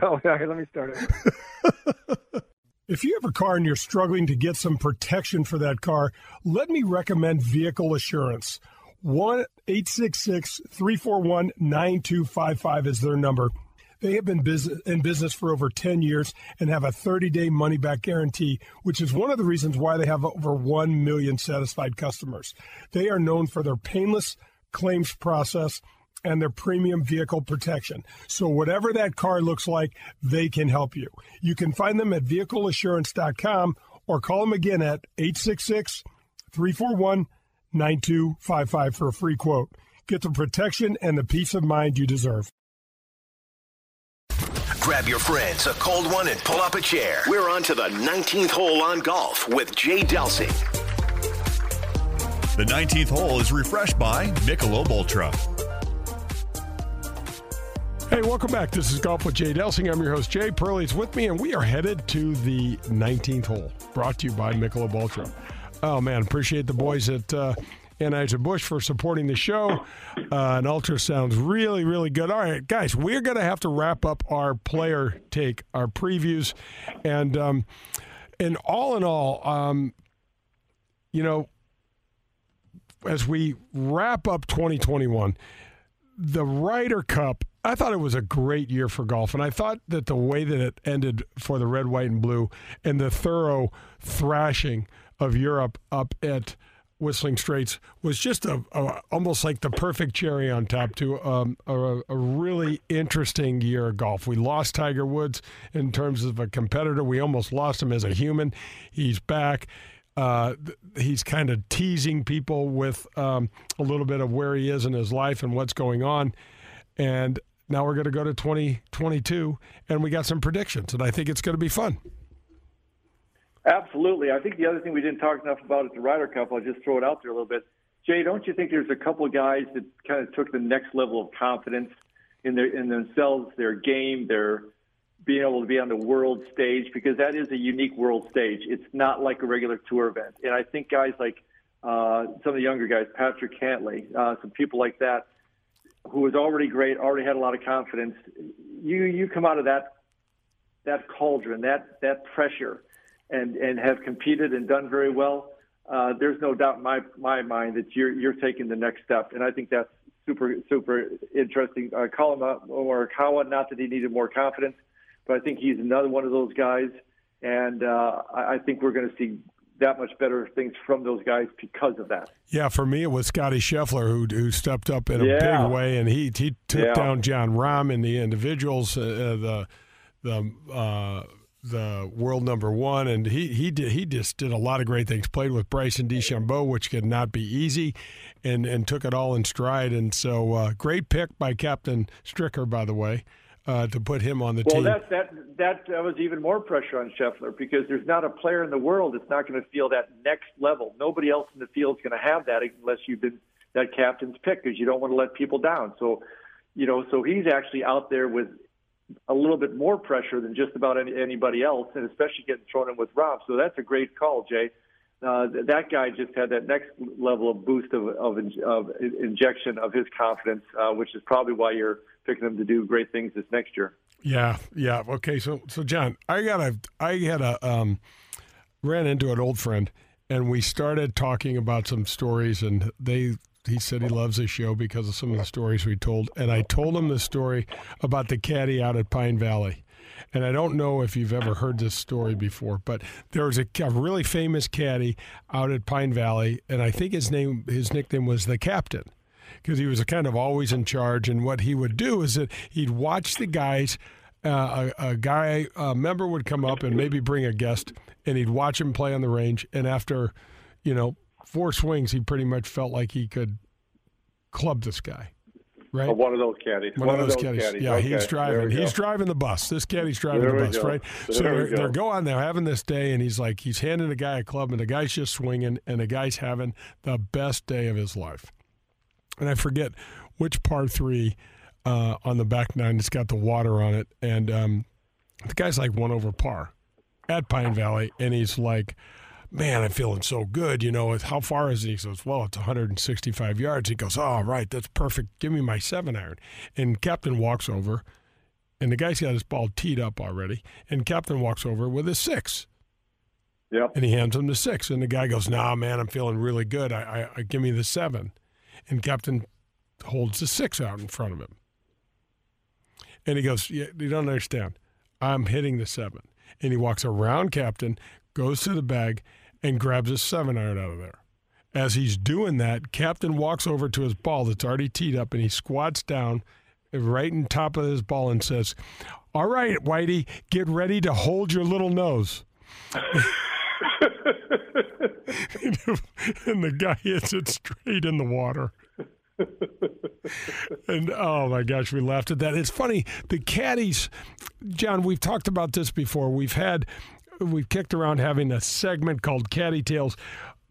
Oh, yeah, let me start it. If you have a car and you're struggling to get some protection for that car, let me recommend Vehicle Assurance. 1 866 341 9255 is their number. They have been in business for over 10 years and have a 30 day money back guarantee, which is one of the reasons why they have over 1 million satisfied customers. They are known for their painless claims process and their premium vehicle protection. So, whatever that car looks like, they can help you. You can find them at vehicleassurance.com or call them again at 866 341 9255 for a free quote. Get the protection and the peace of mind you deserve. Grab your friends, a cold one, and pull up a chair. We're on to the 19th hole on golf with Jay Delsing. The 19th hole is refreshed by Michelob Ultra. Hey, welcome back. This is Golf with Jay Delsing. I'm your host, Jay Pearlie's with me, and we are headed to the 19th hole, brought to you by Michelob Ultra. Oh, man, appreciate the boys at uh, Anheuser-Busch for supporting the show. Uh, and Ultra sounds really, really good. All right, guys, we're going to have to wrap up our player take, our previews. And, um, and all in all, um, you know, as we wrap up 2021, the Ryder Cup I thought it was a great year for golf, and I thought that the way that it ended for the red, white, and blue, and the thorough thrashing of Europe up at Whistling Straits was just a, a almost like the perfect cherry on top to um, a, a, really interesting year of golf. We lost Tiger Woods in terms of a competitor. We almost lost him as a human. He's back. Uh, he's kind of teasing people with um, a little bit of where he is in his life and what's going on. And now we're going to go to 2022, and we got some predictions, and I think it's going to be fun. Absolutely. I think the other thing we didn't talk enough about at the Ryder Cup, I'll just throw it out there a little bit. Jay, don't you think there's a couple of guys that kind of took the next level of confidence in their in themselves, their game, their being able to be on the world stage because that is a unique world stage. It's not like a regular tour event, and I think guys like uh, some of the younger guys, Patrick Cantlay, uh, some people like that, who was already great, already had a lot of confidence. You you come out of that that cauldron, that that pressure, and and have competed and done very well. Uh, there's no doubt in my my mind that you're you're taking the next step, and I think that's super super interesting. Uh, Collin Morikawa, not that he needed more confidence, but I think he's another one of those guys, and uh, I, I think we're going to see that much better things from those guys because of that. Yeah, for me, it was Scotty Scheffler who who stepped up in a yeah. big way, and he he took yeah. down Jon Rahm in the individuals, uh, uh, the the uh, the world number one, and he he did he just did a lot of great things. Played with Bryson DeChambeau, which could not be easy, and and took it all in stride. And so, uh, great pick by Captain Stricker, by the way uh, to put him on the well, team. Well, that, that that that was even more pressure on Scheffler because there's not a player in the world that's not going to feel that next level. Nobody else in the field is going to have that unless you've been that captain's pick because you don't want to let people down. So, you know, so he's actually out there with a little bit more pressure than just about any, anybody else, and especially getting thrown in with Rob. So that's a great call, Jay. Uh, that guy just had that next level of boost of, of, of injection of his confidence, uh, which is probably why you're picking him to do great things this next year. Yeah, yeah. Okay, so so John, I got a I had a um, ran into an old friend, and we started talking about some stories, and they he said he loves the show because of some of the stories we told, and I told him the story about the caddy out at Pine Valley. And I don't know if you've ever heard this story before, but there was a, a really famous caddy out at Pine Valley, and I think his name, his nickname was the Captain because he was kind of always in charge. And what he would do is that he'd watch the guys. Uh, a, a, guy, a member would come up and maybe bring a guest, and he'd watch him play on the range. And after, you know, four swings, he pretty much felt like he could club this guy. Right, oh, one of those caddies. One, one of those, those caddies. caddies. Yeah, okay. he's driving. He's driving the bus. This caddy's driving there the bus, go. right? There so they're, they're going. They're having this day, and he's like, he's handing the guy a club, and the guy's just swinging, and the guy's having the best day of his life and I forget which par three uh, on the back nine that's got the water on it, and um, the guy's like one over par at Pine Valley, and he's like, "Man, I'm feeling so good." You know, how far is it? He goes, "Well, it's 165 yards." He goes, "Oh, right, that's perfect. Give me my seven iron." And Captain walks over, and the guy's got his ball teed up already, and Captain walks over with his six. Yep. And he hands him the six, and the guy goes, "Nah, man, I'm feeling really good. I, I, I give me the seven. And Captain holds the six out in front of him, and he goes, "Yeah, you don't understand. I'm hitting the seven. And he walks around Captain, goes to the bag, and grabs a seven iron out of there. As he's doing that, Captain walks over to his ball that's already teed up, and he squats down right in top of his ball and says, "All right, Whitey, get ready to hold your little nose." and the guy hits it straight in the water. and oh my gosh, we laughed at that. It's funny, the caddies, John, we've talked about this before. We've had, we've kicked around having a segment called Caddy Tales.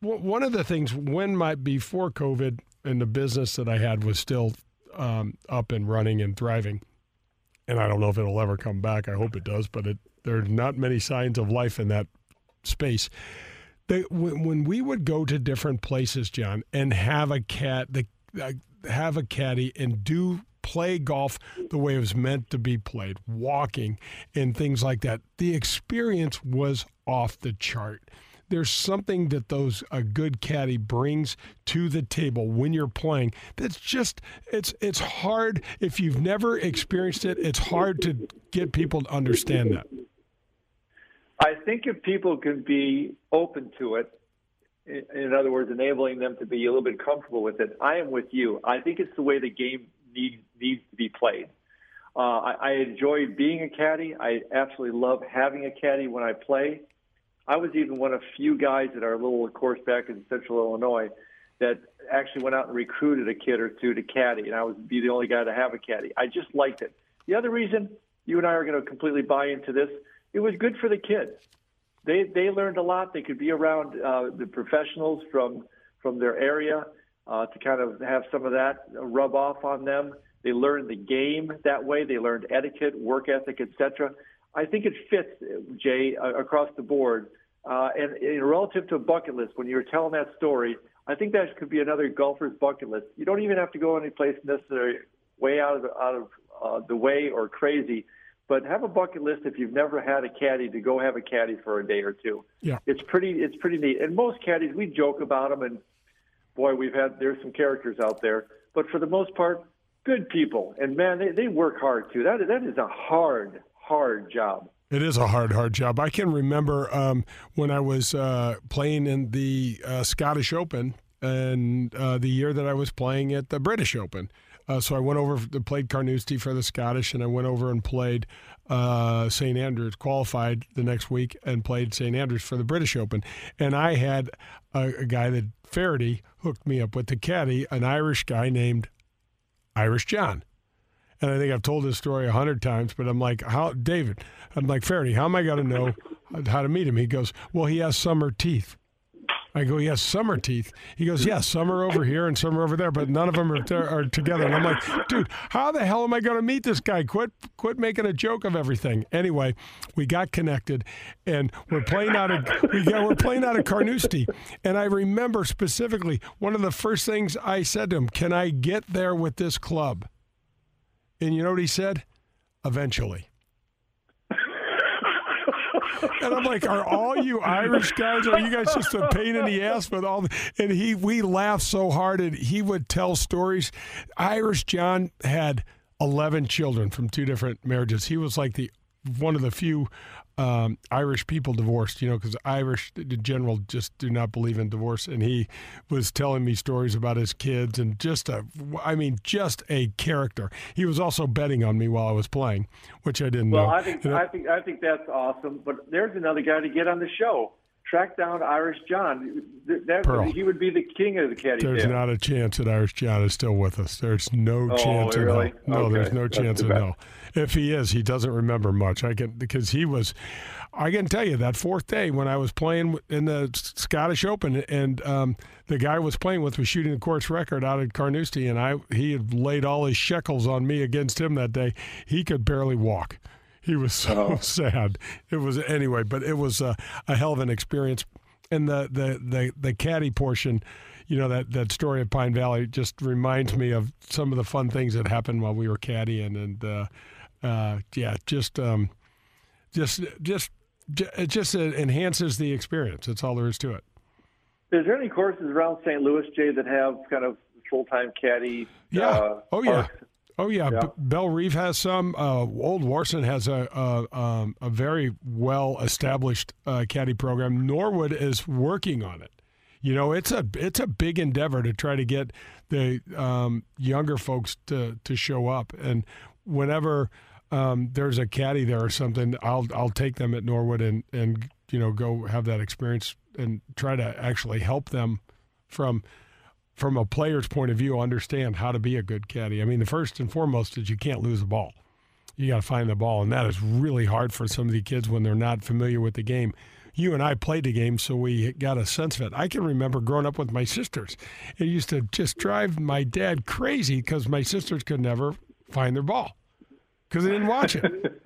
One of the things when my before COVID and the business that I had was still um, up and running and thriving, and I don't know if it'll ever come back. I hope it does, but it, there are not many signs of life in that space. The, when, when we would go to different places, John, and have a cat, the uh, have a caddy and do play golf the way it was meant to be played, walking and things like that. The experience was off the chart. There's something that those a good caddy brings to the table when you're playing. That's just it's it's hard if you've never experienced it. It's hard to get people to understand that. I think if people can be open to it, in other words, enabling them to be a little bit comfortable with it, I am with you. I think it's the way the game needs needs to be played. Uh, I, I enjoy being a caddy. I absolutely love having a caddy when I play. I was even one of few guys at our little course back in Central Illinois that actually went out and recruited a kid or two to caddy, and I was be the only guy to have a caddy. I just liked it. The other reason you and I are going to completely buy into this it was good for the kids. They they learned a lot. They could be around uh, the professionals from from their area uh, to kind of have some of that rub off on them. They learned the game that way. They learned etiquette, work ethic, etc. I think it fits, Jay, uh, across the board. Uh, and, and relative to a bucket list, when you were telling that story, I think that could be another golfer's bucket list. You don't even have to go any place necessarily way out of out of uh, the way or crazy but have a bucket list if you've never had a caddy to go have a caddy for a day or two. Yeah, it's pretty it's pretty neat. And most caddies we joke about them, and boy, we've had there's some characters out there, but for the most part, good people. And man, they, they work hard too. That that is a hard hard job. It is a hard, hard job. I can remember um, when I was uh, playing in the uh, Scottish Open and uh, the year that I was playing at the British Open. Uh, so I went over to played Carnoustie for the Scottish, and I went over and played uh, St Andrews. Qualified the next week and played St Andrews for the British Open. And I had a, a guy that Feherty hooked me up with the caddy, an Irish guy named Irish John. And I think I've told this story a hundred times, but I'm like, how David? I'm like Feherty. How am I going to know how to meet him? He goes, well, he has summer teeth. I go, yes, summer teeth. He goes, yes, some are over here and some are over there, but none of them are, are together. And I'm like, dude, how the hell am I going to meet this guy? Quit, quit making a joke of everything. Anyway, we got connected, and we're playing out of we got, we're playing out of Carnoustie, and I remember specifically one of the first things I said to him, "Can I get there with this club?" And you know what he said? Eventually and I'm like, are all you Irish guys? Are you guys just a pain in the ass with all? The, and he, we laughed so hard, and he would tell stories. Irish John had 11 children from two different marriages. He was like the one of the few um, Irish people divorced, you know, because Irish in general just do not believe in divorce. And he was telling me stories about his kids and just a, I mean, just a character. He was also betting on me while I was playing, which I didn't well, know. Well, I think, I think, I think that's awesome. But there's another guy to get on the show track down Irish John. That, Pearl. he would be the king of the caddy. There's not a chance that Irish John is still with us. There's no oh, chance really? in hell. No, okay. there's no That's chance bad. hell. If he is, he doesn't remember much. I can because he was. I can tell you that fourth day when I was playing in the Scottish Open and um, the guy I was playing with was shooting the course record out at Carnoustie, and I he had laid all his shekels on me against him that day. He could barely walk. He was so Oh. sad. It was anyway, but it was a, a hell of an experience. And the, the, the, the caddy portion, you know, that, that story of Pine Valley just reminds me of some of the fun things that happened while we were caddying. And uh, uh, yeah, just um, just just it just enhances the experience. That's all there is to it. Is there any courses around St. Louis, Jay, that have kind of full time caddy? Yeah. Uh, oh yeah. parks? Oh yeah, Yeah. B- Bellerive has some. Uh, Old Warson has a a, um, a very well established uh, caddy program. Norwood is working on it. You know, it's a it's a big endeavor to try to get the um, younger folks to to show up. And whenever um, there's a caddy there or something, I'll I'll take them at Norwood and and you know go have that experience and try to actually help them from from a player's point of view, understand how to be a good caddy. I mean, the first and foremost is you can't lose the ball. You got to find the ball, and that is really hard for some of the kids when they're not familiar with the game. You and I played the game, so we got a sense of it. I can remember growing up with my sisters. It used to just drive my dad crazy because my sisters could never find their ball because they didn't watch it.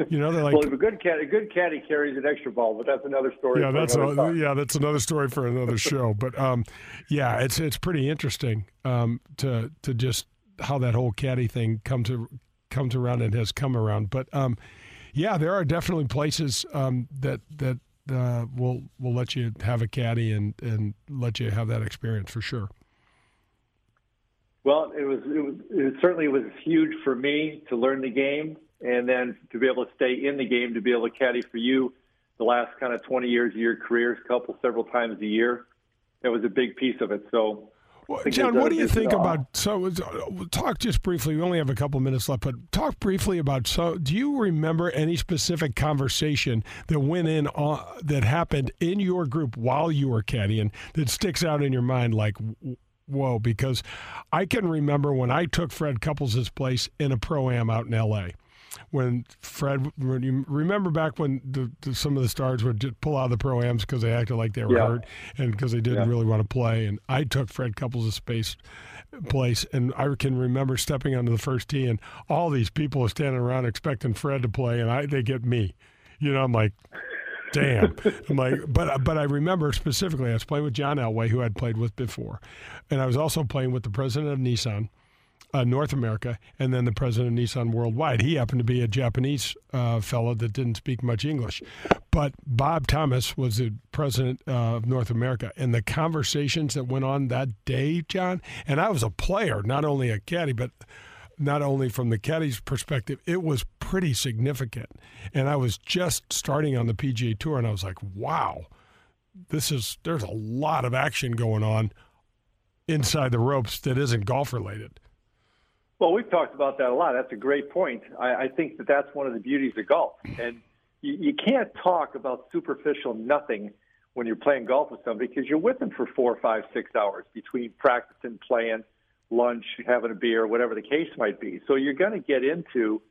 You know, they're like, well, if a good caddy, a good caddy carries an extra ball, but that's another story. yeah, that's another a, yeah, that's another story for another show. But um, yeah, it's it's pretty interesting um, to to just how that whole caddy thing comes to comes around and has come around. But um, yeah, there are definitely places um, that that uh, will will let you have a caddy and and let you have that experience for sure. Well, it was, it was it certainly was huge for me to learn the game, and then to be able to stay in the game, to be able to caddy for you the last kind of 20 years of your career, a couple several times a year. That was a big piece of it. So, think John, what do you think about? So, uh, talk just briefly. We only have a couple minutes left, but talk briefly about. So, do you remember any specific conversation that went in on, that happened in your group while you were caddying that sticks out in your mind? Like, whoa! Because I can remember when I took Fred Couples' place in a pro am out in L.A. When Fred, when you remember back when the, the, some of the stars would just pull out of the pro ams because they acted like they were Yeah. hurt and because they didn't Yeah. really want to play. And I took Fred Couples' space place, and I can remember stepping onto the first tee, and all these people are standing around expecting Fred to play, and I they get me. You know, I'm like, damn. I'm like, but but I remember specifically, I was playing with John Elway, who I'd played with before, and I was also playing with the president of Nissan. Uh, North America, and then the president of Nissan worldwide. He happened to be a Japanese uh, fellow that didn't speak much English. But Bob Thomas was the president uh, of North America, and the conversations that went on that day, John, and I was a player, not only a caddy, but not only from the caddy's perspective, it was pretty significant. And I was just starting on the PGA Tour, and I was like, wow, this is there's a lot of action going on inside the ropes that isn't golf related. Well, we've talked about that a lot. That's a great point. I, I think that that's one of the beauties of golf. And you, you can't talk about superficial nothing when you're playing golf with somebody because you're with them for four, five, six hours between practicing, playing, lunch, having a beer, whatever the case might be. So you're going to get into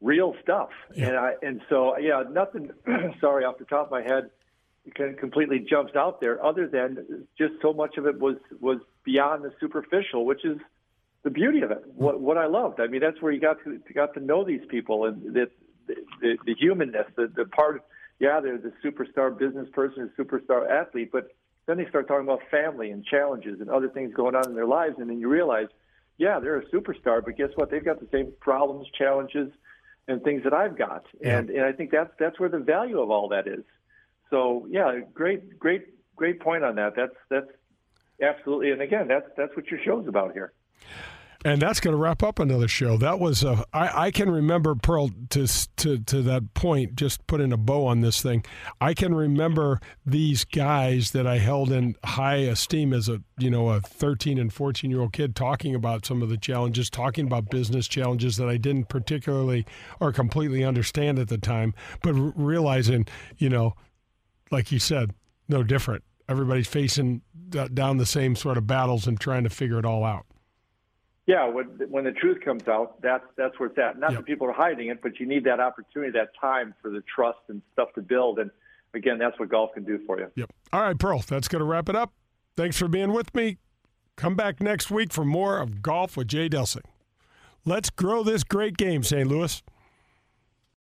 real stuff. And I and so yeah, nothing. sorry, off the top of my head, can, completely jumps out there. Other than just so much of it was was beyond the superficial, which is the beauty of it. What what I loved. I mean, that's where you got to got to know these people and the the, the, humanness, the the part. Yeah, they're the superstar business person, superstar athlete, but then they start talking about family and challenges and other things going on in their lives, and then you realize, yeah, they're a superstar, but guess what? They've got the same problems, challenges, and things that I've got, and and I think that's that's where the value of all that is. So yeah, great, great, great point on that. That's that's absolutely, and again, that's that's what your show's about here. And that's going to wrap up another show. That was uh, I, I can remember Pearl to to to that point. Just putting a bow on this thing. I can remember these guys that I held in high esteem as a you know a 13 and 14 year old kid talking about some of the challenges, talking about business challenges that I didn't particularly or completely understand at the time, but r- realizing you know, like you said, no different. Everybody's facing d- down the same sort of battles and trying to figure it all out. Yeah, when when the truth comes out, that's that's where it's at. Not that people are hiding it, but you need that opportunity, that time for the trust and stuff to build. And again, that's what golf can do for you. Yep. All right, Pearl, that's going to wrap it up. Thanks for being with me. Come back next week for more of Golf with Jay Delsing. Let's grow this great game, St. Louis.